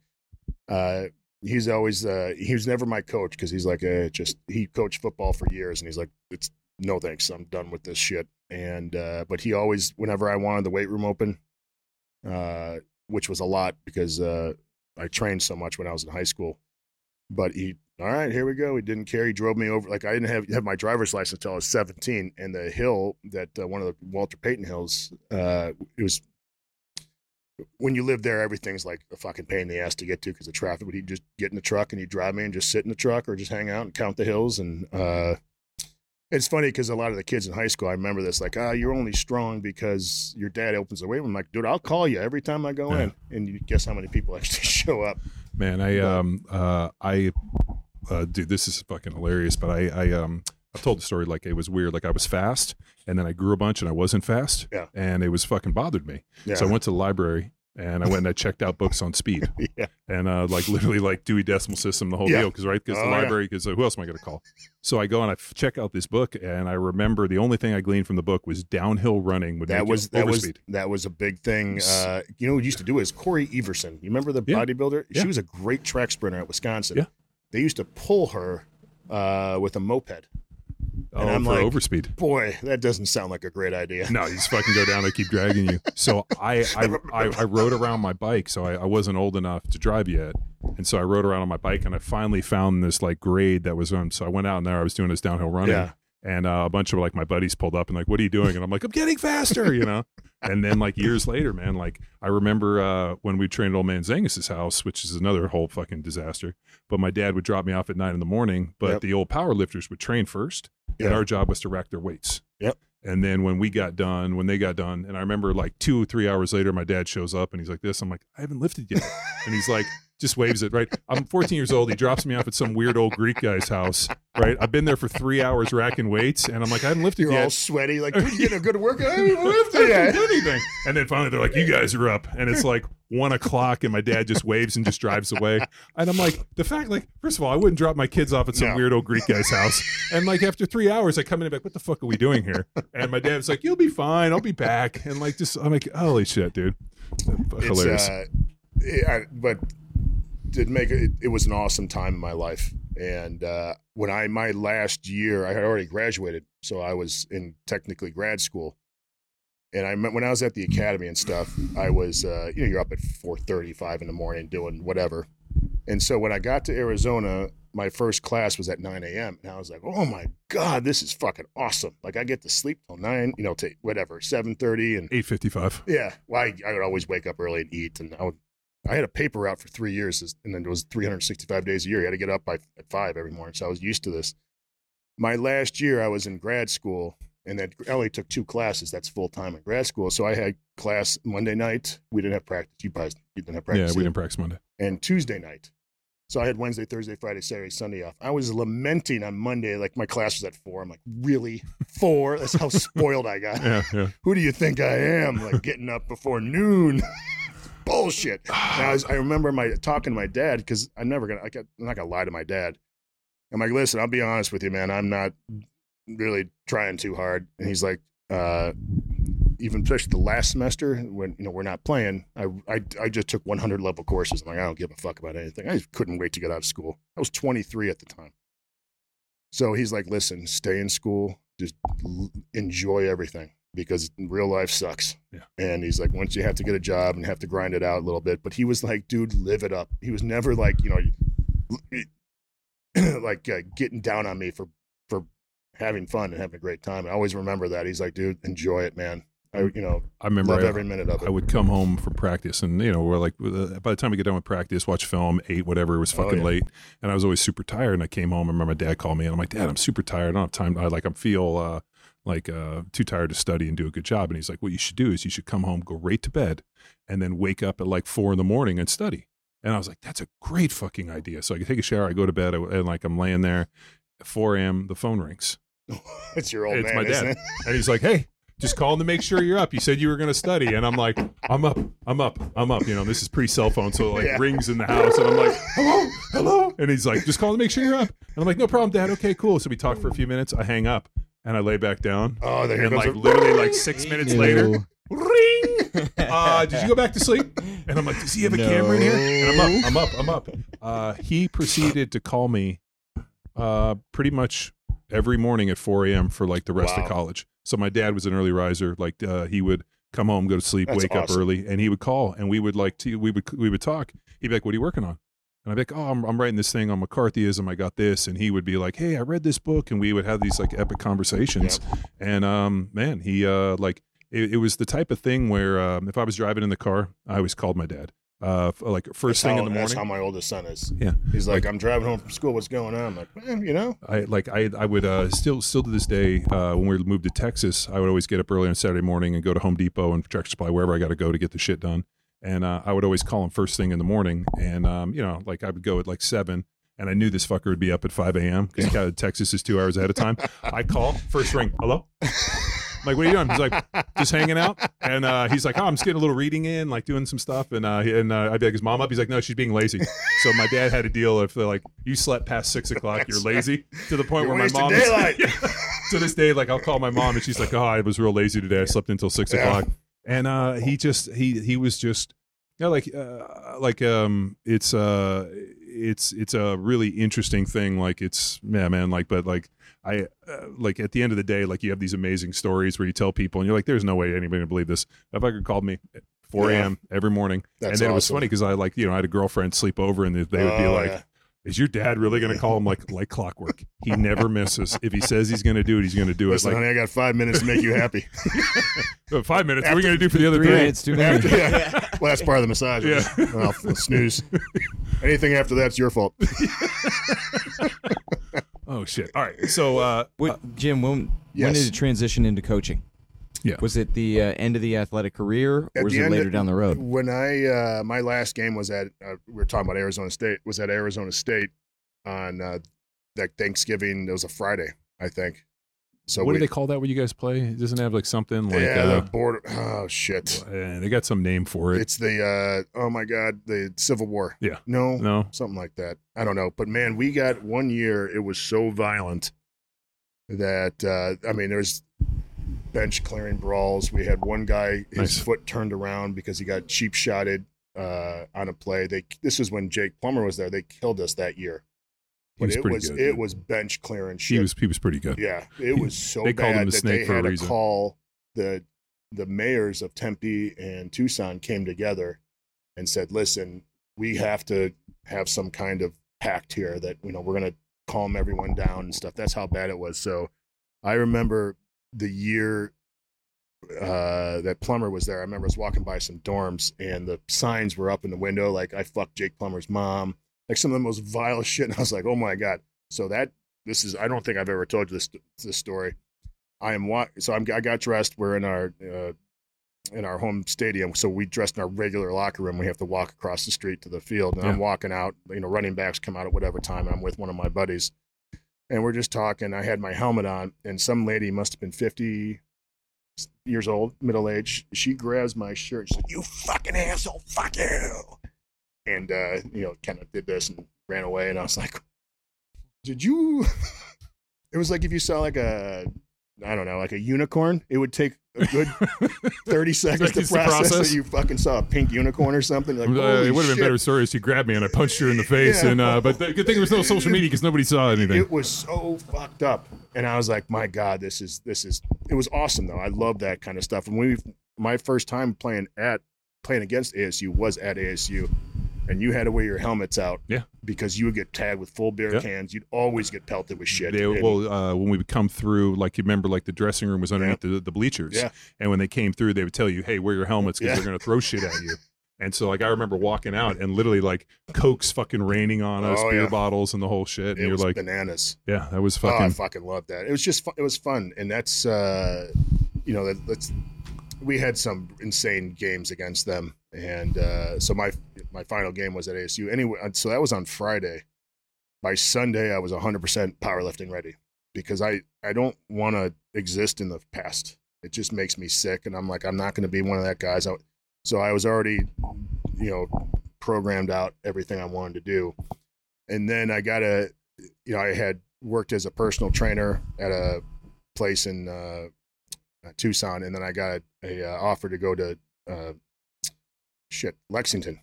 Speaker 2: uh, he's always uh, he was never my coach because he's like a just he coached football for years, and he's like it's no thanks, I'm done with this shit. And uh, but he always whenever I wanted the weight room open. Uh, which was a lot because uh, I trained so much when I was in high school. But he, all right, here we go. He didn't care. He drove me over. Like I didn't have have my driver's license until I was 17, and the hill that uh, one of the Walter Payton hills, uh, it was when you live there, everything's like a fucking pain in the ass to get to because of traffic. But he'd just get in the truck and he'd drive me and just sit in the truck or just hang out and count the hills. And uh, it's funny because a lot of the kids in high school, I remember this, like, ah, you're only strong because your dad opens the weight room. I'm like, dude, I'll call you every time I go
Speaker 1: Yeah.
Speaker 2: in. And you guess how many people actually show up?
Speaker 1: Man, I
Speaker 2: But-
Speaker 1: um uh I uh dude, this is fucking hilarious. But I I um I've told the story like it was weird. Like I was fast, and then I grew a bunch, and I wasn't fast.
Speaker 2: Yeah.
Speaker 1: And it was fucking bothered me.
Speaker 2: Yeah.
Speaker 1: So I went to the library and I went and I checked out books on speed
Speaker 2: yeah.
Speaker 1: and uh like literally like Dewey Decimal System, the whole
Speaker 2: Yeah.
Speaker 1: deal. Because right, because
Speaker 2: Oh,
Speaker 1: the
Speaker 2: yeah.
Speaker 1: library. Because who else am I going to call? So I go and I f- check out this book, and I remember the only thing I gleaned from the book was downhill running would
Speaker 2: That was that was that was a big thing. Uh, you know what used to do is Cory Everson. You remember the
Speaker 1: Yeah.
Speaker 2: bodybuilder?
Speaker 1: Yeah.
Speaker 2: She was a great track sprinter at Wisconsin.
Speaker 1: Yeah.
Speaker 2: They used to pull her uh, with a moped.
Speaker 1: Oh,
Speaker 2: and I'm
Speaker 1: for
Speaker 2: like-
Speaker 1: overspeed.
Speaker 2: Boy, that doesn't sound like a great idea.
Speaker 1: No, you just fucking go down. They keep dragging you. So I I, I, I rode around my bike. So I, I wasn't old enough to drive yet, and so I rode around on my bike, and I finally found this like grade that was on. So I went out in there. I was doing this downhill running,
Speaker 2: Yeah.
Speaker 1: and uh, a bunch of like my buddies pulled up and like, "What are you doing?" And I'm like, "I'm getting faster," you know. and then like years later, man, like I remember uh, when we trained at old man Zangus's house, which is another whole fucking disaster. But my dad would drop me off at nine in the morning, but
Speaker 2: Yep.
Speaker 1: the old power lifters would train first, and our job was to rack their weights.
Speaker 2: Yep.
Speaker 1: And then when we got done, when they got done, and I remember like two or three hours later, my dad shows up and he's like, "This." I'm like, "I haven't lifted yet," and he's like, just waves it. Right. I'm 14 years old. He drops me off at some weird old Greek guy's house. Right. I've been there for three hours racking weights, and I'm like, I haven't lifted
Speaker 2: You're
Speaker 1: yet.
Speaker 2: all sweaty, like dude, you getting a good workout. I haven't lifted yet.
Speaker 1: anything. And then finally they're like, "You guys are up," and it's like one o'clock, and my dad just waves and just drives away. And I'm like, the fact, like, first of all, I wouldn't drop my kids off at some
Speaker 2: No.
Speaker 1: weird old Greek guy's house. And like after three hours, I come in and be like, "What the fuck are we doing here?" And my dad's like, "You'll be fine. I'll be back." And like, just I'm like, "Holy shit, dude!" Hilarious.
Speaker 2: It's, uh, I, but did make it, it was an awesome time in my life. And uh, when I my last year, I had already graduated, so I was in technically grad school. And I when I was at the academy and stuff, I was uh, you know you're up at four thirty five in the morning doing whatever. And so when I got to Arizona, my first class was at 9 a.m. And I was like, oh my God, this is fucking awesome. Like I get to sleep till 9, you know, to whatever, 7.30 and
Speaker 1: Eight fifty five.
Speaker 2: yeah. Well, I, I would always wake up early and eat, and I would. I had a paper route for three years, and then it was 365 days a year. You had to get up by at five every morning, so I was used to this. My last year, I was in grad school, and then I only took two classes. That's full time in grad school. So I had class Monday night. We didn't have practice. You guys you didn't have practice.
Speaker 1: Yeah,
Speaker 2: we
Speaker 1: didn't practice Monday.
Speaker 2: And Tuesday night. So I had Wednesday, Thursday, Friday, Saturday, Sunday off. I was lamenting on Monday, like my class was at four. I'm like, really? Four? That's how spoiled I got
Speaker 1: Yeah, yeah.
Speaker 2: who do you think I am? Like getting up before noon. Bullshit. I, was- I remember my talking to my dad because I'm never gonna. I I'm not gonna lie to my dad. I'm like, listen, I'll be honest with you, man. I'm not really trying too hard. And he's like, uh, even especially the last semester when you know we're not playing, I I, I just took 100 level courses. I'm like, I don't give a fuck about anything. I just couldn't wait to get out of school. I was 23 at the time. So he's like, listen, stay in school, just enjoy everything because real life sucks.
Speaker 1: Yeah.
Speaker 2: And he's like, once you have to get a job and have to grind it out a little bit. But he was like, dude, live it up. He was never like, you know, like uh, getting down on me for for having fun and having a great time. I always remember that. He's like, dude, enjoy it, man. I, you know,
Speaker 1: I remember
Speaker 2: love
Speaker 1: I,
Speaker 2: every minute of it.
Speaker 1: I would come home from practice, and you know, we're like, uh, by the time we get done with practice, watch film, eight, whatever, it was
Speaker 2: Oh,
Speaker 1: fucking
Speaker 2: yeah.
Speaker 1: late, and I was always super tired. And I came home, and remember my dad called me, and I'm like, Dad, I'm super tired. I don't have time. I like, I'm feel, uh, like uh, too tired to study and do a good job. And he's like, what you should do is you should come home, go right to bed, and then wake up at like four in the morning and study. And I was like, that's a great fucking idea. So I take a shower, I go to bed, I- and like I'm laying there, at 4 a.m. The phone rings,
Speaker 2: it's your old
Speaker 1: It's
Speaker 2: man,
Speaker 1: my
Speaker 2: isn't
Speaker 1: dad.
Speaker 2: it?
Speaker 1: and he's like, hey. Just calling to make sure you're up. You said you were going to study, and I'm like, I'm up, I'm up, I'm up. You know, this is pre-cell phone, so it, like
Speaker 2: Yeah.
Speaker 1: rings in the house, and I'm like, hello, hello, and he's like, just calling to make sure you're up. And I'm like, no problem, Dad. Okay, cool. So we talk for a few minutes. I hang up, and I lay back down,
Speaker 2: Oh, there
Speaker 1: and
Speaker 2: goes
Speaker 1: like
Speaker 2: a-
Speaker 1: literally like six minutes later, ring. Uh, did you go back to sleep? And I'm like, does he have a camera in here? And I'm up, I'm up, I'm up. Uh, he proceeded to call me uh, pretty much every morning at 4 a.m. for like the rest
Speaker 2: Wow.
Speaker 1: of college. So my dad was an early riser. Like uh, he would come home, go to sleep,
Speaker 2: That's
Speaker 1: wake up early, and he would call, and we would like to we would we would talk. He'd be like, "What are you working on?" And I'd be like, "Oh, I'm, I'm writing this thing on McCarthyism. I got this." And he would be like, "Hey, I read this book," and we would have these like epic conversations. And um, man, he uh, like it, it was the type of thing where um, if I was driving in the car, I always called my dad. Uh, like first
Speaker 2: That's
Speaker 1: thing
Speaker 2: how,
Speaker 1: in the morning.
Speaker 2: That's how my oldest son is.
Speaker 1: Yeah.
Speaker 2: He's like,
Speaker 1: Like-
Speaker 2: I'm driving home from school. What's going on? I'm like, man, you know,
Speaker 1: I like I I would uh, still still to this day uh, when we moved to Texas, I would always get up early on Saturday morning and go to Home Depot and Tractor Supply wherever I got to go to get the shit done. And uh, I would always call him first thing in the morning, and um, you know, like I would go at like seven, and I knew this fucker would be up at five a.m. because Texas is two hours ahead of time. I call first ring, hello. I'm like, what are you doing? He's like, just hanging out. And uh, he's like, oh, I'm just getting a little reading in, like doing some stuff. And uh, and uh, I'd be like, is mom up? He's like, no, she's being lazy. So my dad had a deal if they're like, you slept past six o'clock, you're lazy. To the point
Speaker 2: You're
Speaker 1: where my mom
Speaker 2: daylight.
Speaker 1: to this day, like I'll call my mom and she's like, oh, I was real lazy today. I slept until six
Speaker 2: Yeah.
Speaker 1: o'clock. And uh, he just he he was just you know, like uh, like um it's uh it's it's a really interesting thing. Like it's yeah, man. Like but like I uh, like at the end of the day, like you have these amazing stories where you tell people and you're like, there's no way anybody would believe this. If I could called me at 4
Speaker 2: Yeah.
Speaker 1: a.m. every morning,
Speaker 2: That's
Speaker 1: and then it was funny because I like you know I had a girlfriend sleep over and they would be
Speaker 2: Oh,
Speaker 1: like.
Speaker 2: yeah.
Speaker 1: Is your dad really going to call him like like clockwork? He never misses. If he says he's going to do it, he's going to do it.
Speaker 2: Listen,
Speaker 1: Like
Speaker 2: honey, I got five minutes to make you happy.
Speaker 1: uh, five minutes. what are we going to do for the other
Speaker 4: Three
Speaker 1: three?
Speaker 4: minutes, too many.
Speaker 2: After, yeah. Last part of the massage.
Speaker 1: Yeah.
Speaker 2: Well, snooze. Anything after that's your fault.
Speaker 1: Oh shit! All right. So uh,
Speaker 4: What, Jim, when when
Speaker 2: yes.
Speaker 4: did it transition into coaching?
Speaker 1: Yeah.
Speaker 4: Was it the uh, end of the athletic career,
Speaker 2: At
Speaker 4: or was it later
Speaker 2: of-
Speaker 4: down the road?
Speaker 2: When I uh, my last game was at uh, we were talking about Arizona State was at Arizona State on uh, that Thanksgiving. It was a Friday, I think. So
Speaker 1: what
Speaker 2: we,
Speaker 1: do they call that when you guys play? It doesn't have like something like
Speaker 2: yeah,
Speaker 1: uh,
Speaker 2: the border. Oh shit!
Speaker 1: uh, they got some name for it.
Speaker 2: It's the uh, oh my god, the Civil War.
Speaker 1: Yeah.
Speaker 2: No,
Speaker 1: no,
Speaker 2: something like that. I don't know, but man, we got one year. It was so violent that uh, I mean, there's bench clearing brawls. We had one guy his
Speaker 1: Nice.
Speaker 2: foot turned around because he got cheap shotted uh, on a play. They this is when Jake Plummer was there. They killed us that year. But
Speaker 1: was
Speaker 2: it was
Speaker 1: good.
Speaker 2: it was bench clearing shit.
Speaker 1: he was he was pretty good.
Speaker 2: Yeah, it was so
Speaker 1: They called him
Speaker 2: bad
Speaker 1: the
Speaker 2: that
Speaker 1: snake
Speaker 2: they
Speaker 1: for a
Speaker 2: had to
Speaker 1: reason.
Speaker 2: call the the mayors of Tempe and Tucson came together and said, "Listen, we have to have some kind of pact here that you know we're going to calm everyone down and stuff." That's how bad it was. So, I remember the year uh, that Plummer was there. I remember I was walking by some dorms and the signs were up in the window like "I fucked Jake Plummer's mom," like some of the most vile shit. And I was like, "Oh my god!" So that this is I don't think I've ever told you this this story. I am wa- so I'm, I got dressed. We're in our uh, in our home stadium, so we dressed in our regular locker room. We have to walk across the street to the field, and I'm walking out. You know, running backs come out at whatever time. I'm with one of my buddies, and we're just talking. I had my helmet on, and some lady must have been 50 years old, middle age. She grabs my shirt. She's like, "You fucking asshole, fuck you!" And uh, you know, kind of did this and ran away. And I was like, "Did you?" it was like if you saw like a, I don't know, like a unicorn. It would take a good 30 seconds to process,
Speaker 1: process.
Speaker 2: that you fucking saw a pink unicorn or something. Like,
Speaker 1: Uh, it would have been better story if she grabbed me and I punched her in the face.
Speaker 2: Yeah.
Speaker 1: And uh, but the good thing there was no social media because nobody saw anything.
Speaker 2: It was so fucked up, and I was like, "My God, this is this is." It was awesome though. I love that kind of stuff. And we, my first time playing at playing against ASU was at ASU, and you had to wear your helmets out.
Speaker 1: Yeah.
Speaker 2: Because you would get tagged with full beer
Speaker 1: Yeah.
Speaker 2: cans. You'd always get pelted with shit.
Speaker 1: They, well, uh, when we would come through, like you remember, like the dressing room was underneath the, the bleachers,
Speaker 2: Yeah.
Speaker 1: and when they came through, they would tell you, "Hey, wear your helmets because
Speaker 2: Yeah.
Speaker 1: they're going to throw shit at you." And so like I remember walking out and literally like Coke's fucking raining on us,
Speaker 2: Oh,
Speaker 1: beer
Speaker 2: yeah.
Speaker 1: bottles and the whole shit. And
Speaker 2: It
Speaker 1: you're
Speaker 2: was
Speaker 1: like,
Speaker 2: bananas.
Speaker 1: yeah, that was
Speaker 2: Oh, I
Speaker 1: fucking.
Speaker 2: fucking loved that. It was just fun. It was fun, and that's uh, you know that, that's we had some insane games against them, and uh, so my my final game was at ASU. Anyway, uh, so that was on Friday. By Sunday, I was 100% powerlifting ready because I I don't want to exist in the past. It just makes me sick, and I'm like I'm not going to be one of that guys. I, so I was already, you know, programmed out everything I wanted to do, and then I got a, you know, I had worked as a personal trainer at a place in uh, Tucson, and then I got a, a uh, offer to go to uh, shit Lexington.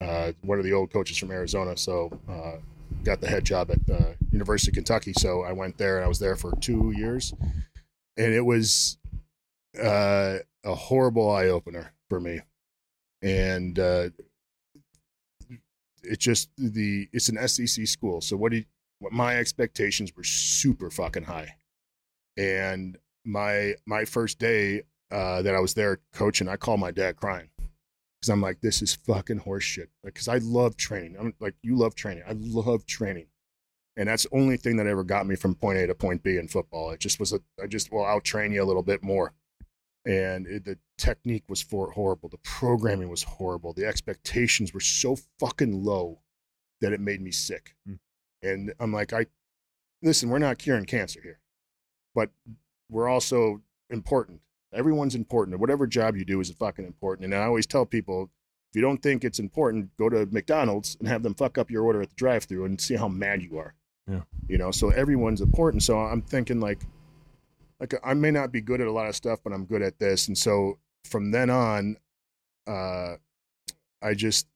Speaker 2: Uh, one of the old coaches from Arizona, so uh, got the head job at uh, University of Kentucky. So I went there, and I was there for two years, and it was uh, a horrible eye opener for me, and uh, it's just the it's an SEC school. So what do you, what my expectations were super fucking high, and my my first day uh, that I was there coaching, I called my dad crying because I'm like, this is fucking horseshit. Because I love training. I'm like, you love training. I love training, and that's the only thing that ever got me from point A to point B in football. It just was a I just well, I'll train you a little bit more, and it, the technique was for horrible. The programming was horrible. The expectations were so fucking low that it made me sick.
Speaker 1: Hmm.
Speaker 2: And I'm like, I listen. We're not curing cancer here, but we're also important. Everyone's important. Whatever job you do is fucking important. And I always tell people, if you don't think it's important, go to McDonald's and have them fuck up your order at the drive-through and see how mad you are.
Speaker 1: Yeah.
Speaker 2: You know, so everyone's important. So I'm thinking like, like I may not be good at a lot of stuff, but I'm good at this. And so from then on, uh, I just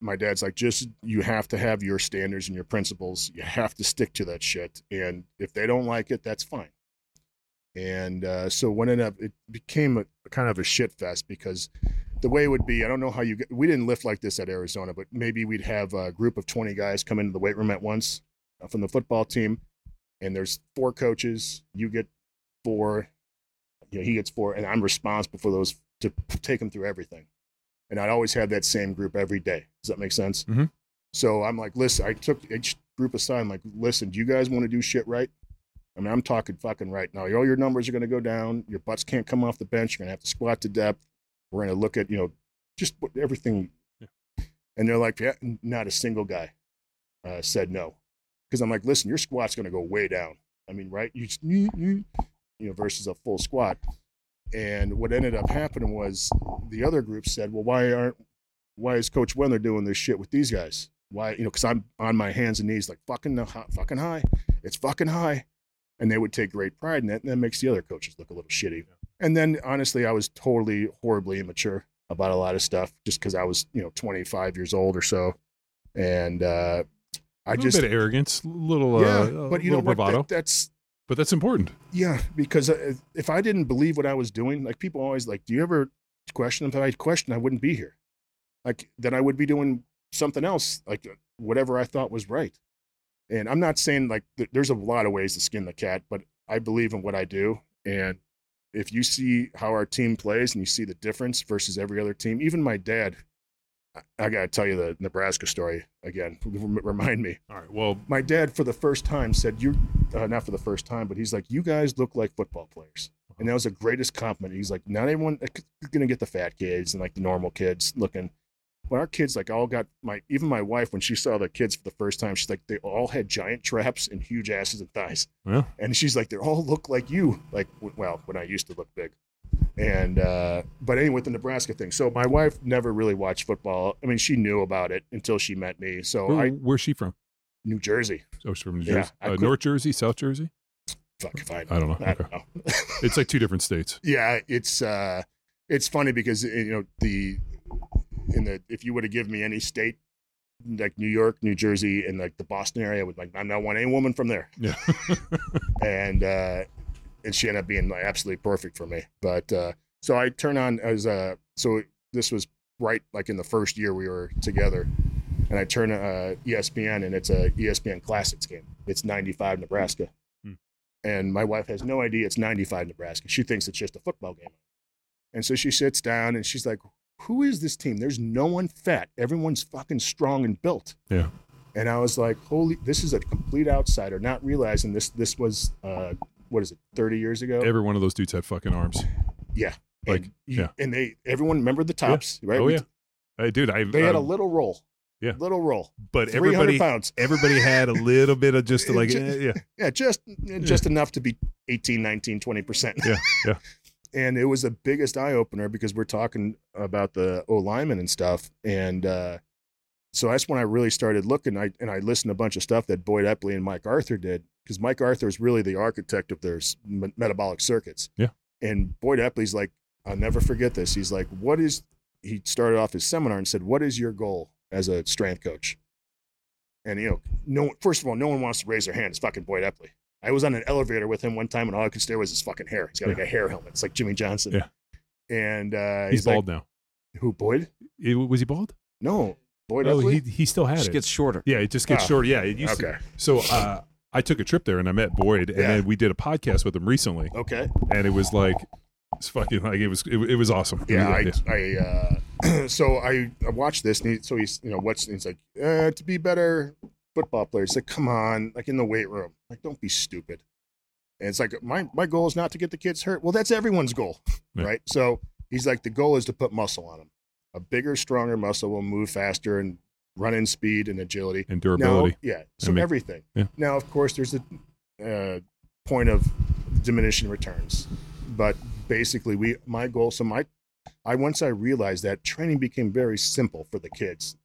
Speaker 2: my dad's like, just you have to have your standards and your principles. You have to stick to that shit. And if they don't like it, that's fine. And uh, so what ended up, it became a kind of a shit fest because the way it would be, I don't know how you. We didn't lift like this at Arizona, but maybe we'd have a group of 20 guys come into the weight room at once uh, from the football team. And there's four coaches. You get four, you know, he gets four, and I'm responsible for those to take them through everything. And I'd always have that same group every day. Does that make sense?
Speaker 1: Mhm.
Speaker 2: So I'm like, listen, I took each group aside. I'm like, listen, do you guys want to do shit right? I mean, I'm talking fucking right now. All your numbers are going to go down. Your butts can't come off the bench. You're going to have to squat to depth. We're going to look at, you know, just everything. And they're like, yeah, not a single guy uh, said no. Because I'm like, listen, your squat's going to go way down. I mean, right? You, just, you know, versus a full squat. And what ended up happening was the other group said, well, why aren't, why is Coach Wendler doing this shit with these guys? Why, you know, because I'm on my hands and knees, like fucking, fucking high. It's fucking high and they would take great pride in it, and that makes the other coaches look a little shitty. And then, honestly, I was totally horribly immature about a lot of stuff, just because I was, you know, 25 years old or so, and uh, I
Speaker 1: a
Speaker 2: just,
Speaker 1: bit of arrogance, little,
Speaker 2: yeah.
Speaker 1: uh,
Speaker 2: but you know
Speaker 1: bravado.
Speaker 2: That, that's
Speaker 1: but that's important.
Speaker 2: yeah, because uh, if I didn't believe what I was doing, like people always like, do you ever question? If I question, I wouldn't be here. Like then I would be doing something else, like uh, whatever I thought was right. And I'm not saying like th- there's a lot of ways to skin the cat, but I believe in what I do. And if you see how our team plays and you see the difference versus every other team, even my dad, I, I got to tell you the Nebraska story again. Remind me
Speaker 1: All right. Well,
Speaker 2: my dad for the first time said you uh, not for the first time but he's like you guys look like football players and that was the greatest compliment he's like not everyone is gonna get the fat kids and like the normal kids looking but our kids like all got my even my wife when she saw the kids for the first time she's like they all had giant traps and huge asses and thighs
Speaker 1: yeah.
Speaker 2: and she's like they all look like you like w- well when i used to look big and uh but anyway with the nebraska thing so my wife never really watched football i mean she knew about it until she met me so
Speaker 1: Where,
Speaker 2: i
Speaker 1: where's she from?
Speaker 2: new jersey
Speaker 1: Oh, she's from New Jersey.
Speaker 2: I
Speaker 1: uh, North Jersey, South Jersey.
Speaker 2: fuck if i
Speaker 1: I don't know.
Speaker 2: I
Speaker 1: Okay.
Speaker 2: don't know.
Speaker 1: It's like two different states.
Speaker 2: yeah, it's uh, it's funny because you know the in the if you would have given me any state like New York, New Jersey, and like the Boston area, I would like I not want any woman from there,
Speaker 1: Yeah.
Speaker 2: and uh, and she ended up being like absolutely perfect for me. But uh, so I turn on as uh, so this was right like in the first year we were together. And I turn uh, ESPN, and it's a ESPN Classics game. It's 95 Nebraska,
Speaker 1: Hmm.
Speaker 2: and my wife has no idea it's 95 Nebraska. She thinks it's just a football game. And so she sits down and she's like, who is this team? There's no one fat. Everyone's fucking strong and built.
Speaker 1: Yeah.
Speaker 2: And I was like, holy, this is a complete outsider, not realizing this this was uh what is it, 30 years ago?
Speaker 1: Every one of those dudes had fucking arms.
Speaker 2: yeah.
Speaker 1: like,
Speaker 2: and,
Speaker 1: yeah.
Speaker 2: and they everyone remembered the tops, right?
Speaker 1: Oh
Speaker 2: We-
Speaker 1: yeah. Hey, dude, I
Speaker 2: They had a
Speaker 1: um,
Speaker 2: little roll.
Speaker 1: yeah.
Speaker 2: Little roll.
Speaker 1: but
Speaker 2: 300
Speaker 1: everybody
Speaker 2: pounds.
Speaker 1: everybody had a little bit of just like
Speaker 2: Ju-
Speaker 1: eh, yeah.
Speaker 2: Yeah, just just enough to be 18, 19, 20%.
Speaker 1: Yeah, yeah.
Speaker 2: and it was the biggest eye opener because we're talking about the O lineman and stuff. And uh, so that's when I really started looking. I and I listened to a bunch of stuff that Boyd Epley and Mike Arthur did because Mike Arthur is really the architect of their me- metabolic circuits.
Speaker 1: Yeah.
Speaker 2: And Boyd Epley's like, I'll never forget this. He's like, what is? He started off his seminar and said, "What is your goal as a strength coach?" And you know, no. First of all, no one wants to raise their hand. It's fucking Boyd Epley. I was on an elevator with him one time, and all I could stare was his fucking hair. He's got like a hair helmet. It's like Jimmy Johnson.
Speaker 1: Yeah.
Speaker 2: And uh,
Speaker 1: He's,
Speaker 2: he's, like,
Speaker 1: bald now.
Speaker 2: who Boyd?
Speaker 1: It- was he bald?
Speaker 2: No, Boyd
Speaker 1: Oh,
Speaker 2: Epley.
Speaker 1: he he still had
Speaker 4: Just
Speaker 1: it.
Speaker 4: gets shorter.
Speaker 1: yeah, it just gets
Speaker 2: Ah,
Speaker 1: short. Yeah, it used
Speaker 2: okay.
Speaker 1: to. So uh, I took a trip there and I met Boyd, and
Speaker 2: Yeah.
Speaker 1: then we did a podcast with him recently,
Speaker 2: okay.
Speaker 1: and it was like it's fucking like it was it, it was awesome.
Speaker 2: Yeah,
Speaker 1: was-
Speaker 2: I, I uh, so I, I watched this, and he, so he's, you know, what's he's like uh, to be better football players. Like, come on, like in the weight room, like don't be stupid. And it's like my my goal is not to get the kids hurt. Well, that's everyone's goal,
Speaker 1: Yeah.
Speaker 2: right? So he's like, the goal is to put muscle on them. A bigger, stronger muscle will move faster and run in speed and agility.
Speaker 1: and durability.
Speaker 2: Now, yeah. So
Speaker 1: And make-
Speaker 2: everything.
Speaker 1: yeah.
Speaker 2: Now, of course, there's a uh, point of diminishing returns, but basically, we my goal. So my, I once I realized that training became very simple for the kids,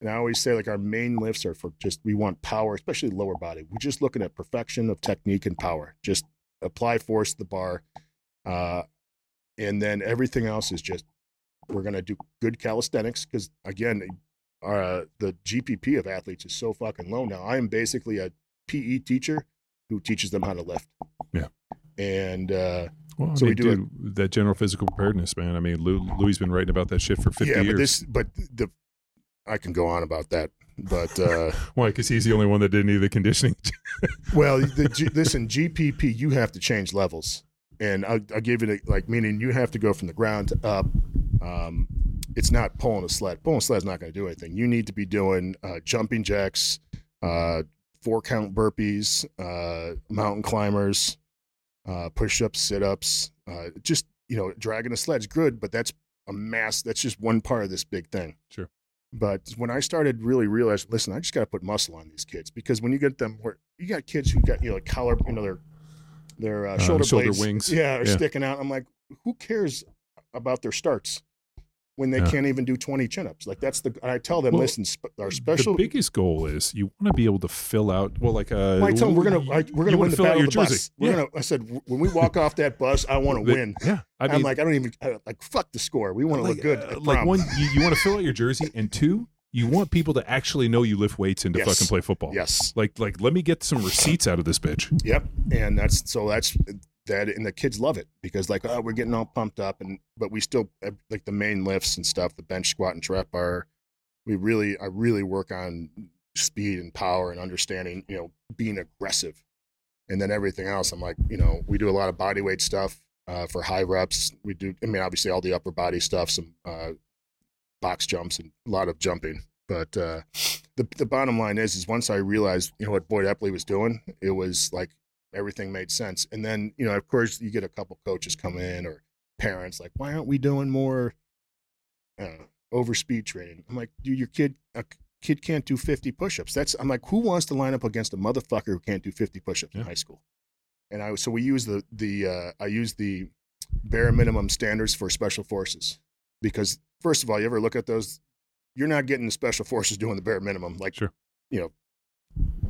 Speaker 2: and I always say like our main lifts are for just we want power, especially lower body. We're just looking at perfection of technique and power. Just apply force to the bar, uh, and then everything else is just we're gonna do good calisthenics because again uh, the GPP of athletes is so fucking low now. I am basically a PE teacher who teaches them how to lift.
Speaker 1: Yeah.
Speaker 2: And uh,
Speaker 1: Well,
Speaker 2: So we do
Speaker 1: dude, that general physical preparedness, man. I mean, Lou, Louis been writing about that shit for fifty
Speaker 2: yeah,
Speaker 1: years.
Speaker 2: but this, but the, I can go on about that. But uh,
Speaker 1: Why? Because he's the only one that did any of the conditioning.
Speaker 2: well, the, G, listen, GPP, you have to change levels, and I'll, I'll give it a, like meaning you have to go from the ground to up. Um, it's not pulling a sled. Pulling a sled is not going to do anything. You need to be doing uh, jumping jacks, uh, four count burpees, uh, mountain climbers, uh, push ups, sit ups. Uh, just you know, dragging a sled's good, but that's a mass. That's just one part of this big thing.
Speaker 1: Sure.
Speaker 2: But when I started really realizing, listen, I just got to put muscle on these kids because when you get them, where you got kids who got you know like collar, you know their their uh,
Speaker 1: Uh,
Speaker 2: shoulder
Speaker 1: shoulder
Speaker 2: blades,
Speaker 1: wings.
Speaker 2: yeah, are
Speaker 1: Yeah.
Speaker 2: sticking out. I'm like, who cares about their starts when they
Speaker 1: Yeah.
Speaker 2: can't even do 20 chin ups? Like that's the. I tell them,
Speaker 1: Well,
Speaker 2: listen, sp- our special.
Speaker 1: The biggest goal is you want to be able to fill out. Well, like uh,
Speaker 2: I tell them we're gonna like, we're gonna win the
Speaker 1: fill out
Speaker 2: battle
Speaker 1: your
Speaker 2: of the
Speaker 1: jersey.
Speaker 2: bus. We're
Speaker 1: Yeah.
Speaker 2: gonna. I said when we walk off that bus, I want to win.
Speaker 1: Yeah, I mean,
Speaker 2: am like, I don't even I, like fuck the score. We want to
Speaker 1: like,
Speaker 2: look good.
Speaker 1: uh, like one, you, you want to fill out your jersey, and two, you want people to actually know you lift weights and to
Speaker 2: Yes.
Speaker 1: fucking play football.
Speaker 2: Yes.
Speaker 1: Like, like, let me get some receipts out of this bitch.
Speaker 2: Yep. And that's so that's that, and the kids love it because like, oh, we're getting all pumped up, and but we still like the main lifts and stuff, the bench squat and trap bar. We really, I really work on speed and power and understanding, you know, being aggressive, and then everything else. I'm like, you know, we do a lot of body weight stuff uh, for high reps. We do, I mean, obviously all the upper body stuff, some uh, box jumps and a lot of jumping. But uh, the the bottom line is, is once I realized, you know, what Boyd Epley was doing, it was like everything made sense. And then, you know, of course, you get a couple coaches come in or parents like, why aren't we doing more uh, over speed training? I'm like, dude, your kid, a kid can't do 50 push-ups. That's I'm like, who wants to line up against a motherfucker who can't do 50 push-ups in high school? And I so we use the the uh, I use the bare minimum standards for special forces because first of all, you ever look at those? You're not getting the special forces doing the bare minimum, like
Speaker 1: Sure.
Speaker 2: you know,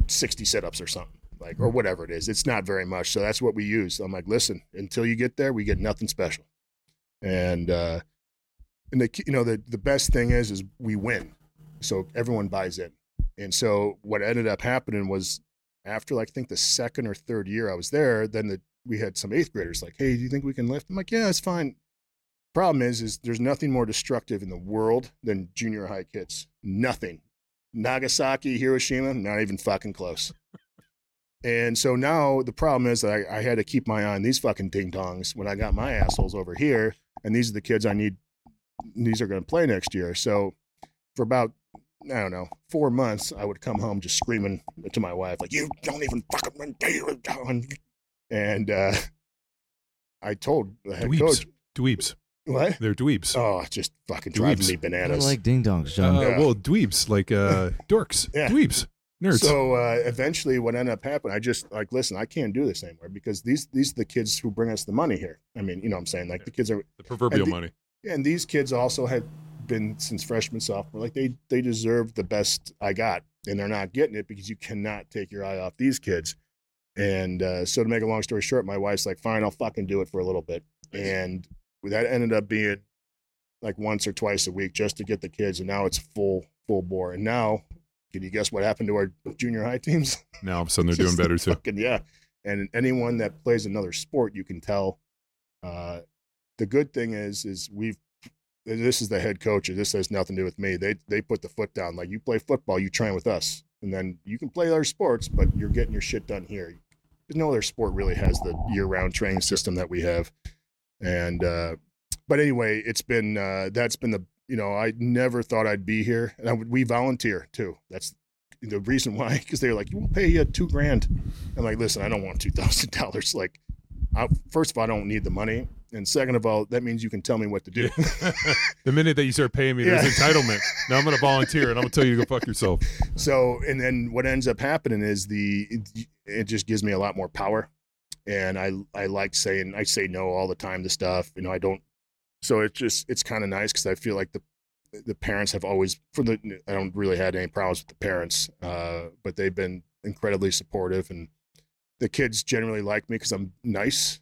Speaker 2: 60 sit-ups or something like or whatever it is. It's not very much. So that's what we use. I'm like listen until you get there we get nothing special. And uh and the you know the the best thing is is we win. So everyone buys in. And so what ended up happening was after like i think the second or third year i was there then the we had some eighth graders like hey do you think we can lift? I'm like yeah it's fine. Problem is is there's nothing more destructive in the world than junior high kids. Nothing. Nagasaki, Hiroshima, not even fucking close. And so now the problem is that I, I had to keep my eye on these fucking ding dongs when I got my assholes over here. And these are the kids I need these are going to play next year. So for about I don't know four months, I would come home just screaming to my wife like, "You don't even fucking run ding down." And uh, I told the head
Speaker 1: Dweebs.
Speaker 2: coach,
Speaker 1: Dweebs.
Speaker 2: "What?
Speaker 1: They're dweebs.
Speaker 2: Oh, just fucking driving
Speaker 1: Dweebs.
Speaker 2: me
Speaker 4: I
Speaker 2: bananas."
Speaker 4: like ding dongs,
Speaker 1: Uh,
Speaker 4: John.
Speaker 2: Yeah.
Speaker 1: Well, dweebs, like uh, dorks.
Speaker 2: Yeah.
Speaker 1: Dweebs. Nerds.
Speaker 2: So uh, eventually, what ended up happening, I just like, listen, I can't do this anymore because these these are the kids who bring us the money here. I mean, you know, what I'm saying like the kids are,
Speaker 1: the proverbial
Speaker 2: the-
Speaker 1: money.
Speaker 2: and these kids also had been since freshman sophomore. Like they they deserve the best I got, and they're not getting it because you cannot take your eye off these kids. And uh, so to make a long story short, my wife's like, fine, I'll fucking do it for a little bit, and that ended up being like once or twice a week just to get the kids, and now it's full full bore. And now, can you guess what happened to our junior high teams?
Speaker 1: Now all of a sudden they're doing better too.
Speaker 2: fucking- yeah. And anyone that plays another sport, you can tell. Uh, the good thing is, is we've. This is the head coach. This has nothing to do with me. They they put the foot down. Like you play football, you train with us, and then you can play other sports, but you're getting your shit done here. No other sport really has the year-round training system that we have. And uh, but anyway, it's been uh, that's been the you know I never thought I'd be here, and I would, we volunteer too. That's the reason why because they were like, "We'll pay you two grand." I'm like, "Listen, I don't want two thousand dollars. Like, I, first of all, I don't need the money, and second of all, that means you can tell me what to do."
Speaker 1: the minute that you start paying me, there's entitlement. Now I'm going to volunteer and I'm going to tell you to go fuck yourself.
Speaker 2: so, and then what ends up happening is the it, it just gives me a lot more power, and I I like saying I say no all the time to stuff. You know, I don't. So it's just it's kind of nice because I feel like the the parents have always for the I don't really had any problems with the parents, uh, but they've been incredibly supportive, and the kids generally like me because I'm nice,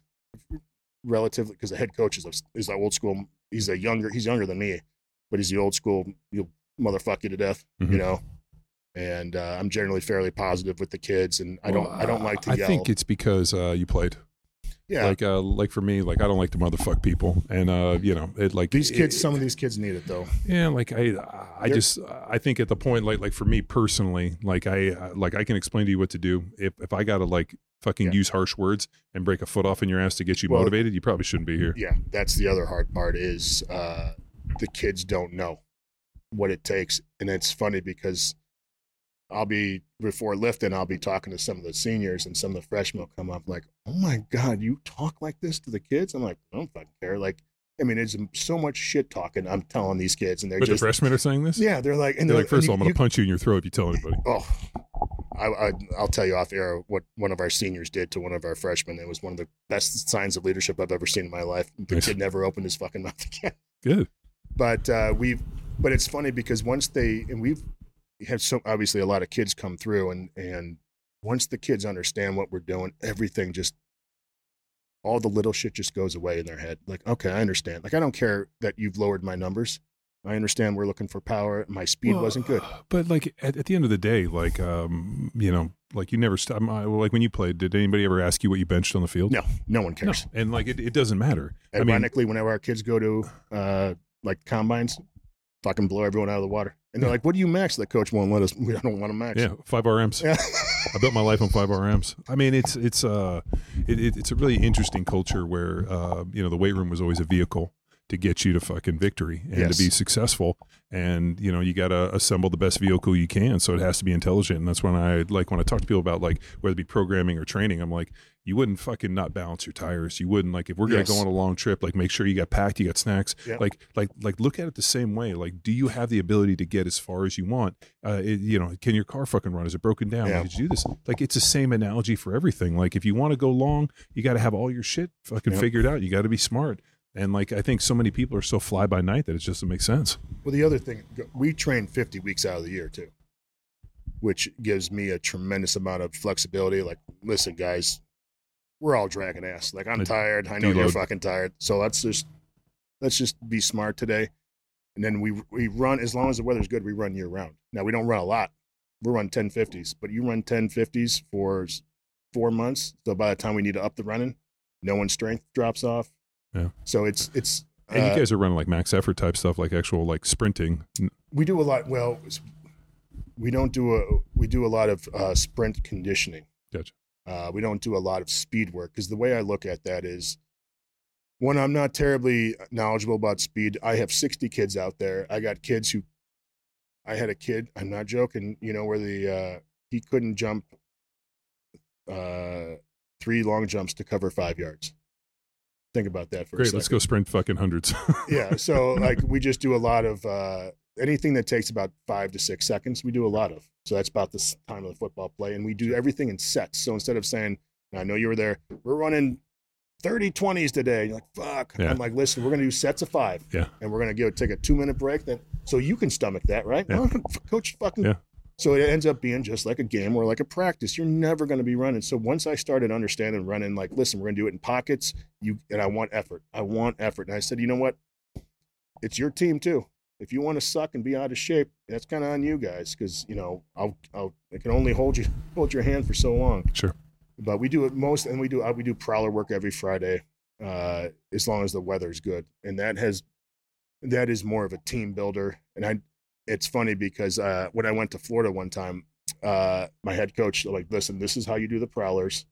Speaker 2: relatively because the head coach is a, is a old school. He's a younger he's younger than me, but he's the old school. He'll motherfuck you to death,
Speaker 1: Mhm.
Speaker 2: you know. And uh, I'm generally fairly positive with the kids, and I don't
Speaker 1: Well,
Speaker 2: I don't like to
Speaker 1: I
Speaker 2: yell.
Speaker 1: think it's because uh, you played.
Speaker 2: Yeah,
Speaker 1: Like, uh, like for me, like I don't like to motherfuck people, and uh, you know, it like
Speaker 2: these kids.
Speaker 1: it-
Speaker 2: some of these kids need it though.
Speaker 1: Yeah, like I, I
Speaker 2: They're-
Speaker 1: just, I think at the point, like, like for me personally, like I, like I can explain to you what to do. If if I gotta like fucking
Speaker 2: Yeah.
Speaker 1: use harsh words and break a foot off in your ass to get you
Speaker 2: Well-
Speaker 1: motivated, you probably shouldn't be here.
Speaker 2: Yeah, that's the other hard part is uh, the kids don't know what it takes, and it's funny because I'll be before lifting, I'll be talking to some of the seniors, and some of the freshmen will come up like, "Oh my god, you talk like this to the kids?" I'm like, "I don't fucking care." Like, I mean, it's so much shit talking I'm telling these kids, and they're
Speaker 1: But
Speaker 2: just
Speaker 1: the freshmen are saying this.
Speaker 2: yeah, they're like, and
Speaker 1: They're
Speaker 2: they're
Speaker 1: like, first of all, I'm gonna punch you in your throat if you tell anybody.
Speaker 2: Oh, I, I, I'll tell you off air what one of our seniors did to one of our freshmen. It was one of the best signs of leadership I've ever seen in my life. The
Speaker 1: Nice.
Speaker 2: kid never opened his fucking mouth again.
Speaker 1: Good.
Speaker 2: But uh, we've, but it's funny because once they and we've had so obviously a lot of kids come through, and and once the kids understand what we're doing, everything just all the little shit just goes away in their head. Like, okay, I understand. Like, I don't care that you've lowered my numbers. I understand we're looking for power. My speed
Speaker 1: Well,
Speaker 2: wasn't good.
Speaker 1: But like at, at the end of the day, like um, you know, like you never stop. Like when you played, did anybody ever ask you what you benched on the field?
Speaker 2: No, no one
Speaker 1: No.
Speaker 2: cares.
Speaker 1: And like it, it doesn't matter. I mean,
Speaker 2: Ironically, whenever our kids go to uh, like combines, fucking blow everyone out of the water. And they're like, "What do you max?" The coach won't let us. We don't want to max.
Speaker 1: yeah, five RMs.
Speaker 2: Yeah.
Speaker 1: I built my life on five RMs. I mean, it's it's uh, it, it, it's a really interesting culture where uh, you know, the weight room was always a vehicle to get you to fucking victory and
Speaker 2: Yes.
Speaker 1: to be successful. And you know, you got to assemble the best vehicle you can. So it has to be intelligent. And that's when I like when I talk to people about like whether it be programming or training. I'm like, you wouldn't fucking not balance your tires. You wouldn't like if we're gonna
Speaker 2: Yes.
Speaker 1: go on a long trip, like make sure you got packed, you got snacks.
Speaker 2: Yep.
Speaker 1: Like like like look at it the same way. Like, do you have the ability to get as far as you want? Uh, it, you know, can your car fucking run? Is it broken down?
Speaker 2: Yeah.
Speaker 1: Did you do this? Like, it's the same analogy for everything. Like, if you want to go long, you got to have all your shit fucking
Speaker 2: Yep.
Speaker 1: figured out. You got to be smart. And like, I think so many people are so fly by night that it just doesn't make sense.
Speaker 2: Well, the other thing, we train 50 weeks out of the year too, which gives me a tremendous amount of flexibility. Like, listen, guys, we're all dragging ass. Like, I'm
Speaker 1: A
Speaker 2: tired. I know you're fucking tired. So let's just let's just be smart today. And then we we run as long as the weather's good. We run year round. Now we don't run a lot. We run 1050s, but you run 1050s for four months. So by the time we need to up the running, no one's strength drops off.
Speaker 1: Yeah.
Speaker 2: So it's it's
Speaker 1: And
Speaker 2: uh,
Speaker 1: you guys are running like max effort type stuff, like actual like sprinting.
Speaker 2: We do a lot well we don't do a we do a lot of uh, sprint conditioning
Speaker 1: Gotcha.
Speaker 2: uh, we don't do a lot of speed work because the way i look at that is One, I'm not terribly knowledgeable about speed. I have 60 kids out there. I got kids who, I had a kid, I'm not joking, you know, where the, uh, he couldn't jump uh, three long jumps to cover five yards. Think about that for a
Speaker 1: Great. Let's go sprint fucking hundreds.
Speaker 2: yeah. So like we just do a lot of uh, anything that takes about five to six seconds. We do a lot of. So that's about the time of the football play, and we do everything in sets. So instead of saying, "I know you were there," we're running 30 20s today. You're like, "Fuck."
Speaker 1: Yeah.
Speaker 2: I'm like, "Listen, we're gonna do sets of five.
Speaker 1: Yeah.
Speaker 2: And we're gonna give take a two minute break. Then so you can stomach that, right?
Speaker 1: Yeah.
Speaker 2: Well, Coach fucking.
Speaker 1: Yeah.
Speaker 2: So it ends up being just like a game or like a practice. You're never going to be running. So once I started understanding running, like, listen, we're going to do it in pockets. You and I want effort. I want effort. And I said, you know what? It's your team too. If you want to suck and be out of shape, that's kind of on you guys because you know I'll I'll I can only hold you hold your hand for so long.
Speaker 1: Sure.
Speaker 2: But we do it most, and we do uh, we do prowler work every Friday, uh, as long as the weather's good, and that has that is more of a team builder. And I, it's funny because uh, when I went to Florida one time, uh, my head coach like, listen, this is how you do the prowlers,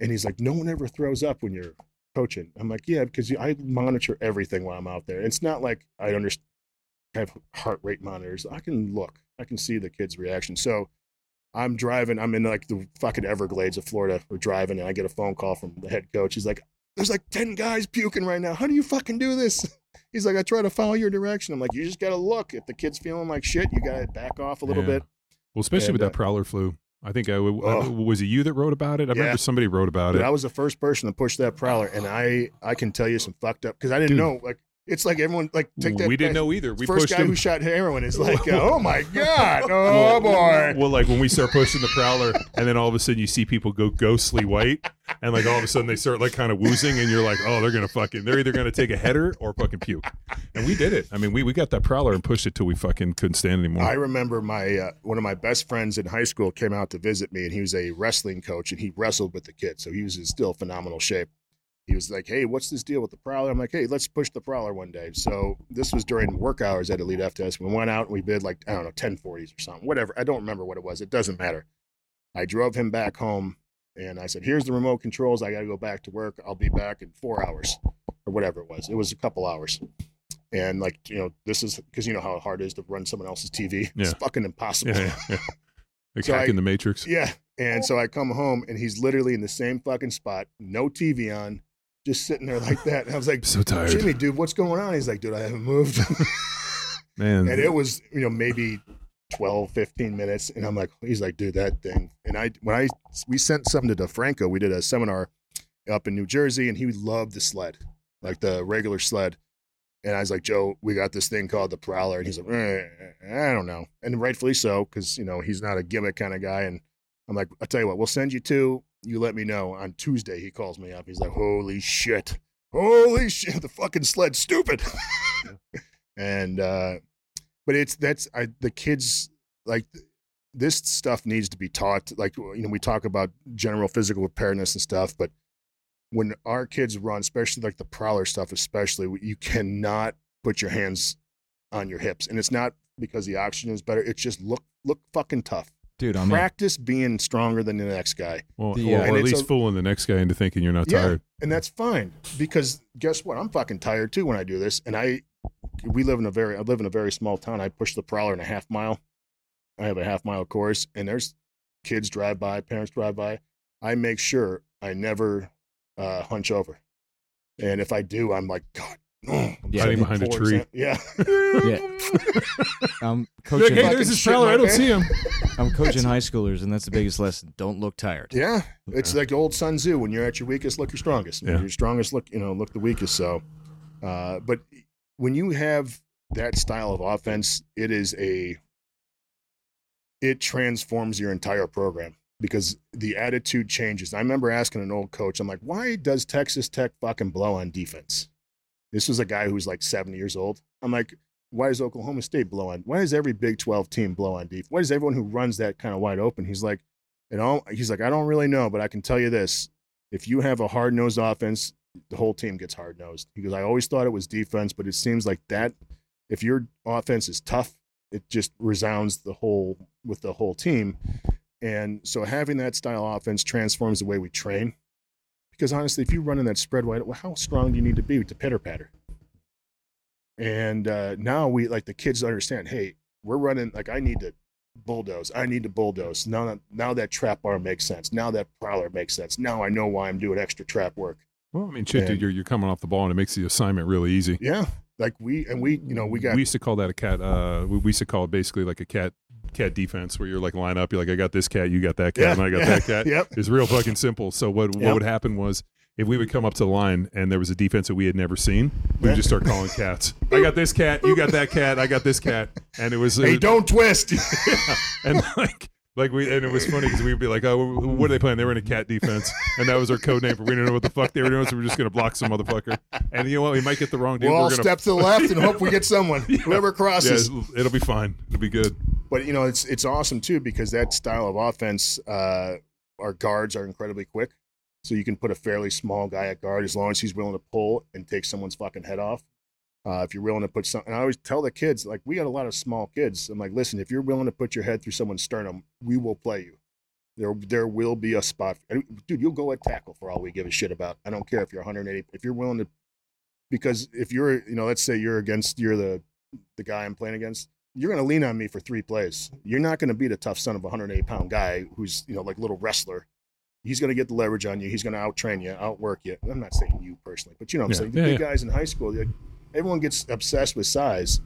Speaker 2: and he's like, no one ever throws up when you're coaching. I'm like, yeah, because I monitor everything while I'm out there. It's not like I understand have heart rate monitors. I can look, I can see the kid's reaction. So I'm driving, I'm in like the fucking Everglades of Florida. We're driving, and I get a phone call from the head coach. He's like, there's like 10 guys puking right now. How do you fucking do this? He's like, I try to follow your direction. I'm like, you just got to look. If the kid's feeling like shit, you got to back off a little
Speaker 1: Yeah.
Speaker 2: bit.
Speaker 1: well, especially
Speaker 2: And,
Speaker 1: with
Speaker 2: uh,
Speaker 1: that prowler flu. I think I, w-
Speaker 2: Oh.
Speaker 1: was it you that wrote about it? I
Speaker 2: Yeah.
Speaker 1: remember somebody wrote about
Speaker 2: But
Speaker 1: it.
Speaker 2: I was the first person to push that prowler, and I I can tell you some fucked up because I didn't
Speaker 1: Dude.
Speaker 2: know. Like, it's like everyone like take that.
Speaker 1: we didn't know either. We
Speaker 2: first guy
Speaker 1: him.
Speaker 2: who shot heroin is like, uh, oh my god, oh boy.
Speaker 1: Well, like when we start pushing the prowler, and then all of a sudden you see people go ghostly white, and like all of a sudden they start like kind of woozing, and you're like, oh, they're gonna fucking, they're either gonna take a header or fucking puke. And we did it. I mean, we, we got that prowler and pushed it till we fucking couldn't stand anymore.
Speaker 2: I remember my uh, one of my best friends in high school came out to visit me, and he was a wrestling coach, and he wrestled with the kids, so he was in still phenomenal shape. He was like, "Hey, what's this deal with the prowler?" I'm like, "Hey, let's push the prowler one day." So this was during work hours at Elite FTS. We went out and we bid like I don't know, 1040s or something, whatever. I don't remember what it was. It doesn't matter. I drove him back home, and I said, "Here's the remote controls. I got to go back to work. I'll be back in four hours, or whatever it was. It was a couple hours." And like you know, this is because you know how hard it is to run someone else's TV. It's fucking impossible.
Speaker 1: yeah, yeah, yeah. Like
Speaker 2: So I-
Speaker 1: hacking the Matrix.
Speaker 2: Yeah. And so I come home and he's literally in the same fucking spot, no TV on, just sitting there like that. And I was like,
Speaker 1: So tired,
Speaker 2: Jimmy, dude, what's going on? He's like, dude, I haven't moved.
Speaker 1: man.
Speaker 2: and it was, you know, maybe 12, 15 minutes. And I'm like, he's like, dude, that thing. And I, when I, we sent something to DeFranco, we did a seminar up in New Jersey and he loved the sled, like the regular sled. And I was like, Joe, we got this thing called the Prowler. And he's like, eh, I don't know. And rightfully so, because, you know, he's not a gimmick kind of guy. And I'm like, I'll tell you what, we'll send you two. You let me know. On Tuesday, he calls me up. He's like, holy shit. Holy shit. The fucking sled's stupid. and, uh, but it's, that's, I, the kids, like, this stuff needs to be taught. Like, you know, we talk about general physical preparedness and stuff, but when our kids run, especially like the prowler stuff, especially, you cannot put your hands on your hips. And it's not because the oxygen is better. It's just look, look fucking tough
Speaker 4: Dude, I'm in.
Speaker 2: practice being stronger than the next guy.
Speaker 1: well,
Speaker 4: The,
Speaker 1: or,
Speaker 4: uh,
Speaker 1: or at least
Speaker 2: a-
Speaker 1: fooling the next guy into thinking you're not
Speaker 2: Yeah.
Speaker 1: tired.
Speaker 2: And that's fine because guess what? I'm fucking tired too when I do this. And I, we live in a very, I live in a very small town. I push the prowler in a half mile. I have a half mile course and there's kids drive by, parents drive by. I make sure I never uh, hunch over. And if I do, I'm like, God, no. I'm
Speaker 4: Yeah.
Speaker 1: Hiding behind a tree.
Speaker 2: Yeah. yeah.
Speaker 4: I'm
Speaker 1: Like,
Speaker 4: coaching.
Speaker 1: hey, there's his
Speaker 2: shit,
Speaker 1: prowler.
Speaker 2: my
Speaker 1: I don't see him.
Speaker 4: I'm coaching high schoolers, and that's the biggest lesson. Don't look tired.
Speaker 2: Yeah, it's like old Sun Tzu. When you're at your weakest, look your strongest. When
Speaker 1: Yeah.
Speaker 2: you're strongest, look you know look the weakest. So, uh, but when you have that style of offense, it is a it transforms your entire program because the attitude changes. I remember asking an old coach, I'm like, why does Texas Tech fucking blow on defense? This was a guy who was like 70 years old. I'm like, why does Oklahoma State blow on? Why does every Big 12 team blow on? Why does everyone who runs that kind of wide open? He's like, and all, he's like, I don't really know, but I can tell you this: if you have a hard nosed offense, the whole team gets hard nosed. Goes, I always thought it was defense, but it seems like that. If your offense is tough, it just resounds the whole with the whole team. And so having that style offense transforms the way we train. Because honestly, if you run in that spread wide, well, how strong do you need to be to pitter patter? And uh, now we like the kids understand. Hey, we're running like I need to bulldoze. I need to bulldoze. Now that now that trap bar makes sense. Now that prowler makes sense. Now I know why I'm doing extra trap work.
Speaker 1: Well, I mean, shit,
Speaker 2: And-
Speaker 1: dude, you're, you're coming off the ball and it makes the assignment really easy.
Speaker 2: Yeah, like we and we, you know, we got
Speaker 1: we used to call that a cat. Uh, we, used to call it basically like a cat cat defense, where you're like line up. You're like, I got this cat, you got that cat,
Speaker 2: Yeah,
Speaker 1: and I got
Speaker 2: yeah,
Speaker 1: that cat.
Speaker 2: yep.
Speaker 1: It's real fucking simple. So what what would happen was if we would come up to the line and there was a defense that we had never seen, we
Speaker 2: Yeah.
Speaker 1: would just start calling cats. I got this cat, you got that cat, I got this cat, and it was
Speaker 2: hey, don't twist.
Speaker 1: and like. Like we and it was funny because we'd be like, "Oh, what are they playing? They were in a cat defense, and that was our code name for we didn't know what the fuck they were doing, so we are just gonna block some motherfucker." And you know what? We might get the wrong dude.
Speaker 2: we'll all
Speaker 1: gonna,
Speaker 2: step to the left and hope we get someone. Whoever crosses,
Speaker 1: yeah,
Speaker 2: crosses.
Speaker 1: it'll be fine. It'll be good.
Speaker 2: But you know, it's it's awesome too because that style of offense, uh, our guards are incredibly quick. So you can put a fairly small guy at guard as long as he's willing to pull and take someone's fucking head off. Uh, if you're willing to put some, and I always tell the kids, like we got a lot of small kids. I'm like, listen, if you're willing to put your head through someone's sternum, we will play you. There, there will be a spot, dude. You'll go at tackle for all we give a shit about. I don't care if you're 180. If you're willing to, because if you're, you know, let's say you're against, you're the the guy I'm playing against you're going to lean on me for three plays. You're not going to beat a tough son of a 108 pound guy who's, you know, like little wrestler. He's going to get the leverage on you. He's going to out train you, outwork you. I'm not saying you personally, but you know what I'm
Speaker 1: Yeah,
Speaker 2: saying? The
Speaker 1: yeah,
Speaker 2: big
Speaker 1: yeah.
Speaker 2: guys in high school, everyone gets obsessed with size.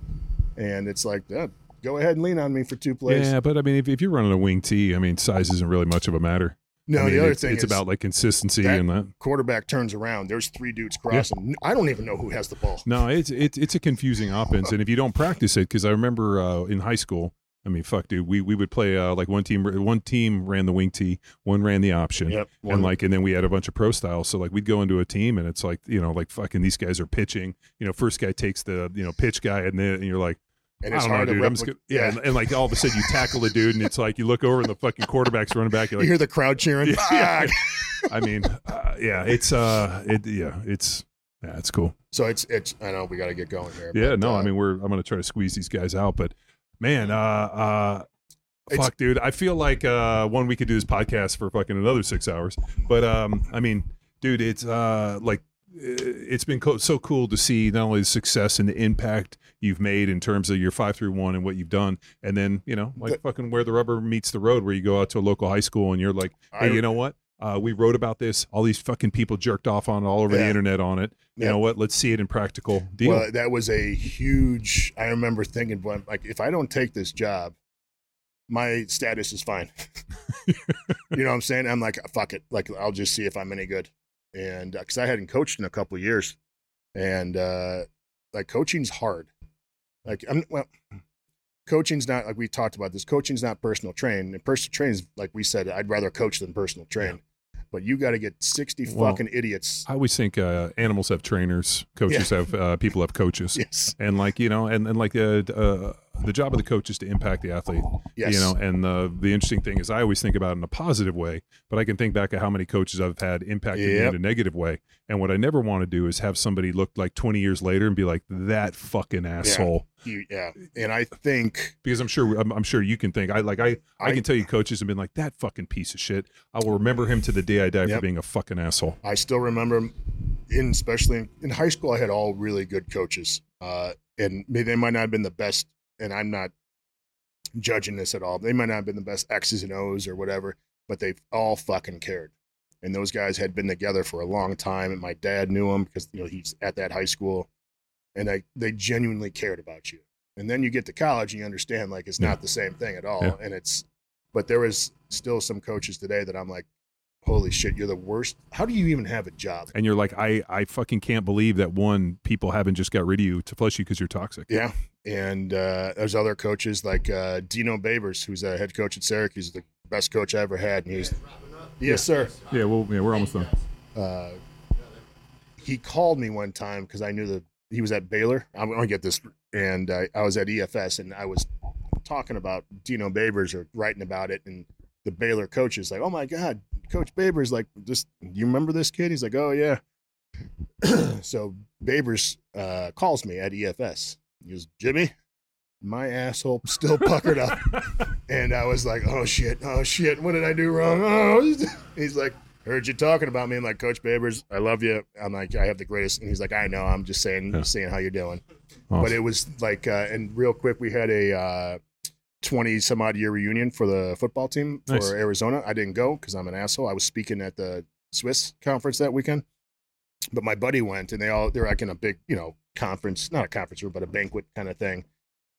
Speaker 2: And it's like, yeah, go ahead and lean on me for two plays.
Speaker 1: Yeah, but I mean, if, if you're running a wing T, I mean, size isn't really much of a matter.
Speaker 2: no,
Speaker 1: I mean,
Speaker 2: the other
Speaker 1: it's,
Speaker 2: thing
Speaker 1: it's
Speaker 2: is
Speaker 1: about like consistency and that.
Speaker 2: quarterback turns around. There's three dudes crossing. I don't even know who has the ball.
Speaker 1: No, it's it's it's a confusing offense, and if you don't practice it, because I remember uh, in high school, I mean, fuck, dude, we we would play uh, like one team one team ran the wing T, one ran the option,
Speaker 2: Yep.
Speaker 1: and like and then we had a bunch of pro styles. So like we'd go into a team, and it's like you know like fucking these guys are pitching. You know, first guy takes the you know pitch guy, and then and you're like.
Speaker 2: and
Speaker 1: I
Speaker 2: it's
Speaker 1: don't know,
Speaker 2: hard
Speaker 1: dude.
Speaker 2: to
Speaker 1: I'm just gonna, yeah, and, and like all of a sudden you tackle the dude, and it's like you look over and the fucking quarterback's running back. You're
Speaker 2: You hear the crowd cheering.
Speaker 1: Yeah.
Speaker 2: Fuck!
Speaker 1: I mean, uh, yeah, it's uh, it yeah, it's yeah, it's cool.
Speaker 2: So it's it's. I know we got to get going here.
Speaker 1: Yeah,
Speaker 2: but,
Speaker 1: no,
Speaker 2: uh,
Speaker 1: I mean we're I'm gonna try to squeeze these guys out, but man, uh uh
Speaker 2: It's-
Speaker 1: fuck dude, I feel like uh one we could do this podcast for fucking another six hours. But um I mean, dude, it's uh like it's been co- so cool to see not only the success and the impact you've made in terms of your five through one and what you've done, and then you know like
Speaker 2: The-
Speaker 1: fucking where the rubber meets the road, where you go out to a local high school and you're like, hey,
Speaker 2: I-
Speaker 1: you know what? Uh, we wrote about this. All these fucking people jerked off on it all over the internet on it. You
Speaker 2: Yeah.
Speaker 1: know what? Let's see it in practical deal.
Speaker 2: Well, that was a huge. I remember thinking, like, if I don't take this job, my status is fine. you know what I'm saying? I'm like, fuck it. Like, I'll just see if I'm any good. And because I hadn't coached in a couple of years, and uh, like coaching's hard. Like, I'm well, coaching's not like we talked about this. Coaching's not personal train. And personal train is like we said. I'd rather coach than personal train. But you got to get 60
Speaker 1: Well,
Speaker 2: fucking idiots.
Speaker 1: I always think uh, animals have trainers, coaches have uh, people have coaches,
Speaker 2: Yes.
Speaker 1: and like you know, and and like uh, uh, the job of the coach is to impact the athlete.
Speaker 2: Yes.
Speaker 1: You know, and the the interesting thing is, I always think about it in a positive way, but I can think back at how many coaches I've had impacted me in a negative way. And what I never want to do is have somebody look like 20 years later and be like that fucking asshole.
Speaker 2: You, yeah. And I think
Speaker 1: Because I'm sure I'm, I'm sure you can think I like I, I
Speaker 2: I-
Speaker 1: can tell you coaches have been like that fucking piece of shit. I will remember him to the day I die for being a fucking asshole.
Speaker 2: I still remember, in especially in, in high school, I had all really good coaches, uh, and maybe they might not have been the best. And I'm not judging this at all. They might not have been the best X's and O's or whatever, but they all fucking cared. And those guys had been together for a long time, and my dad knew them because you know he's at that high school, and they they genuinely cared about you. And then you get to college and you understand like it's
Speaker 1: Yeah.
Speaker 2: not the same thing at all,
Speaker 1: Yeah.
Speaker 2: and it's. But there was still some coaches today that I'm like, holy shit, you're the worst. How do you even have a job?
Speaker 1: and you're like, I, I fucking can't believe that one people haven't just got rid of you to flush you because you're toxic.
Speaker 2: Yeah. And uh, there's other coaches like uh, Dino Babers, who's a head coach at Syracuse, the best coach I ever had. And he's, yes, sir.
Speaker 1: Yeah, well, yeah, we're almost done.
Speaker 2: Uh, he called me one time because I knew that he was at Baylor. I'm going to get this. And I, I was at EFS and I was talking about Dino Babers or writing about it. And the Baylor coach is like, oh my God, Coach Babers, like, just, you remember this kid? He's like, oh, yeah. so Babers uh, calls me at EFS. He goes, Jimmy, my asshole still puckered up. and I was like, oh shit, oh shit, what did I do wrong? Oh, he's like, heard you talking about me. I'm like, Coach Babers, I love you. I'm like, I have the greatest. And he's like, I know. I'm just saying,
Speaker 1: Yeah.
Speaker 2: saying how you're doing.
Speaker 1: Awesome.
Speaker 2: But it was like, uh, and real quick, we had a uh, 20 some odd year reunion for the football team for
Speaker 1: Nice.
Speaker 2: Arizona. I didn't go because I'm an asshole. I was speaking at the Swiss conference that weekend. But my buddy went, and they all they're like in a big, you know, conference, not a conference room, but a banquet kind of thing.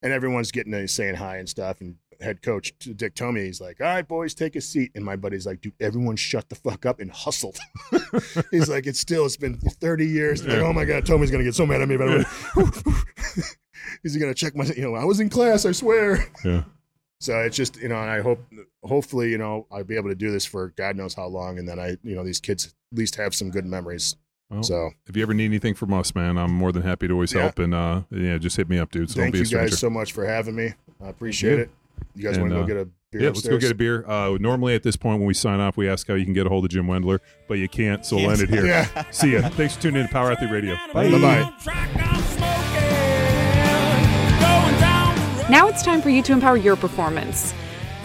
Speaker 2: And everyone's getting to saying hi and stuff. And head coach Dick Tomey, he's like, "All right, boys, take a seat." And my buddy's like, "Dude, everyone shut the fuck up and hustled." he's like, "It's still, it's been 30 years." Like, oh my god, Tomey's gonna get so mad at me about it. he's gonna check my, you know, I was in class, I swear.
Speaker 1: yeah.
Speaker 2: So it's just, you know, and I hope, hopefully, you know, I'll be able to do this for God knows how long, and then I, you know, these kids at least have some good memories.
Speaker 1: Well,
Speaker 2: So
Speaker 1: if you ever need anything from us, man, I'm more than happy to always
Speaker 2: Yeah.
Speaker 1: help. And uh, yeah, just hit me up, dude. So
Speaker 2: thank
Speaker 1: be
Speaker 2: you
Speaker 1: a
Speaker 2: guys so much for having me. I appreciate
Speaker 1: Yeah.
Speaker 2: it. You guys want to go
Speaker 1: uh,
Speaker 2: get a beer
Speaker 1: yeah, let's go get a beer. Uh, normally at this point when we sign off, we ask how you can get a hold of Jim Wendler, but you can't, so we'll end it here.
Speaker 2: Yeah.
Speaker 1: See ya. Thanks for tuning in to Power Athlete Radio.
Speaker 2: Bye bye.
Speaker 6: Track I'm smoking, going down the road.
Speaker 3: Now it's time for you to empower your performance.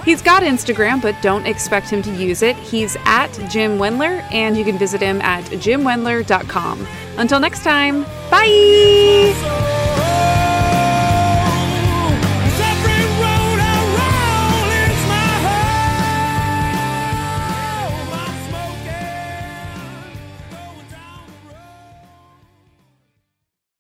Speaker 3: He's got Instagram, but don't expect him to use it. He's at Jim Wendler, and you can visit him at jimwendler.com. Until next time, bye!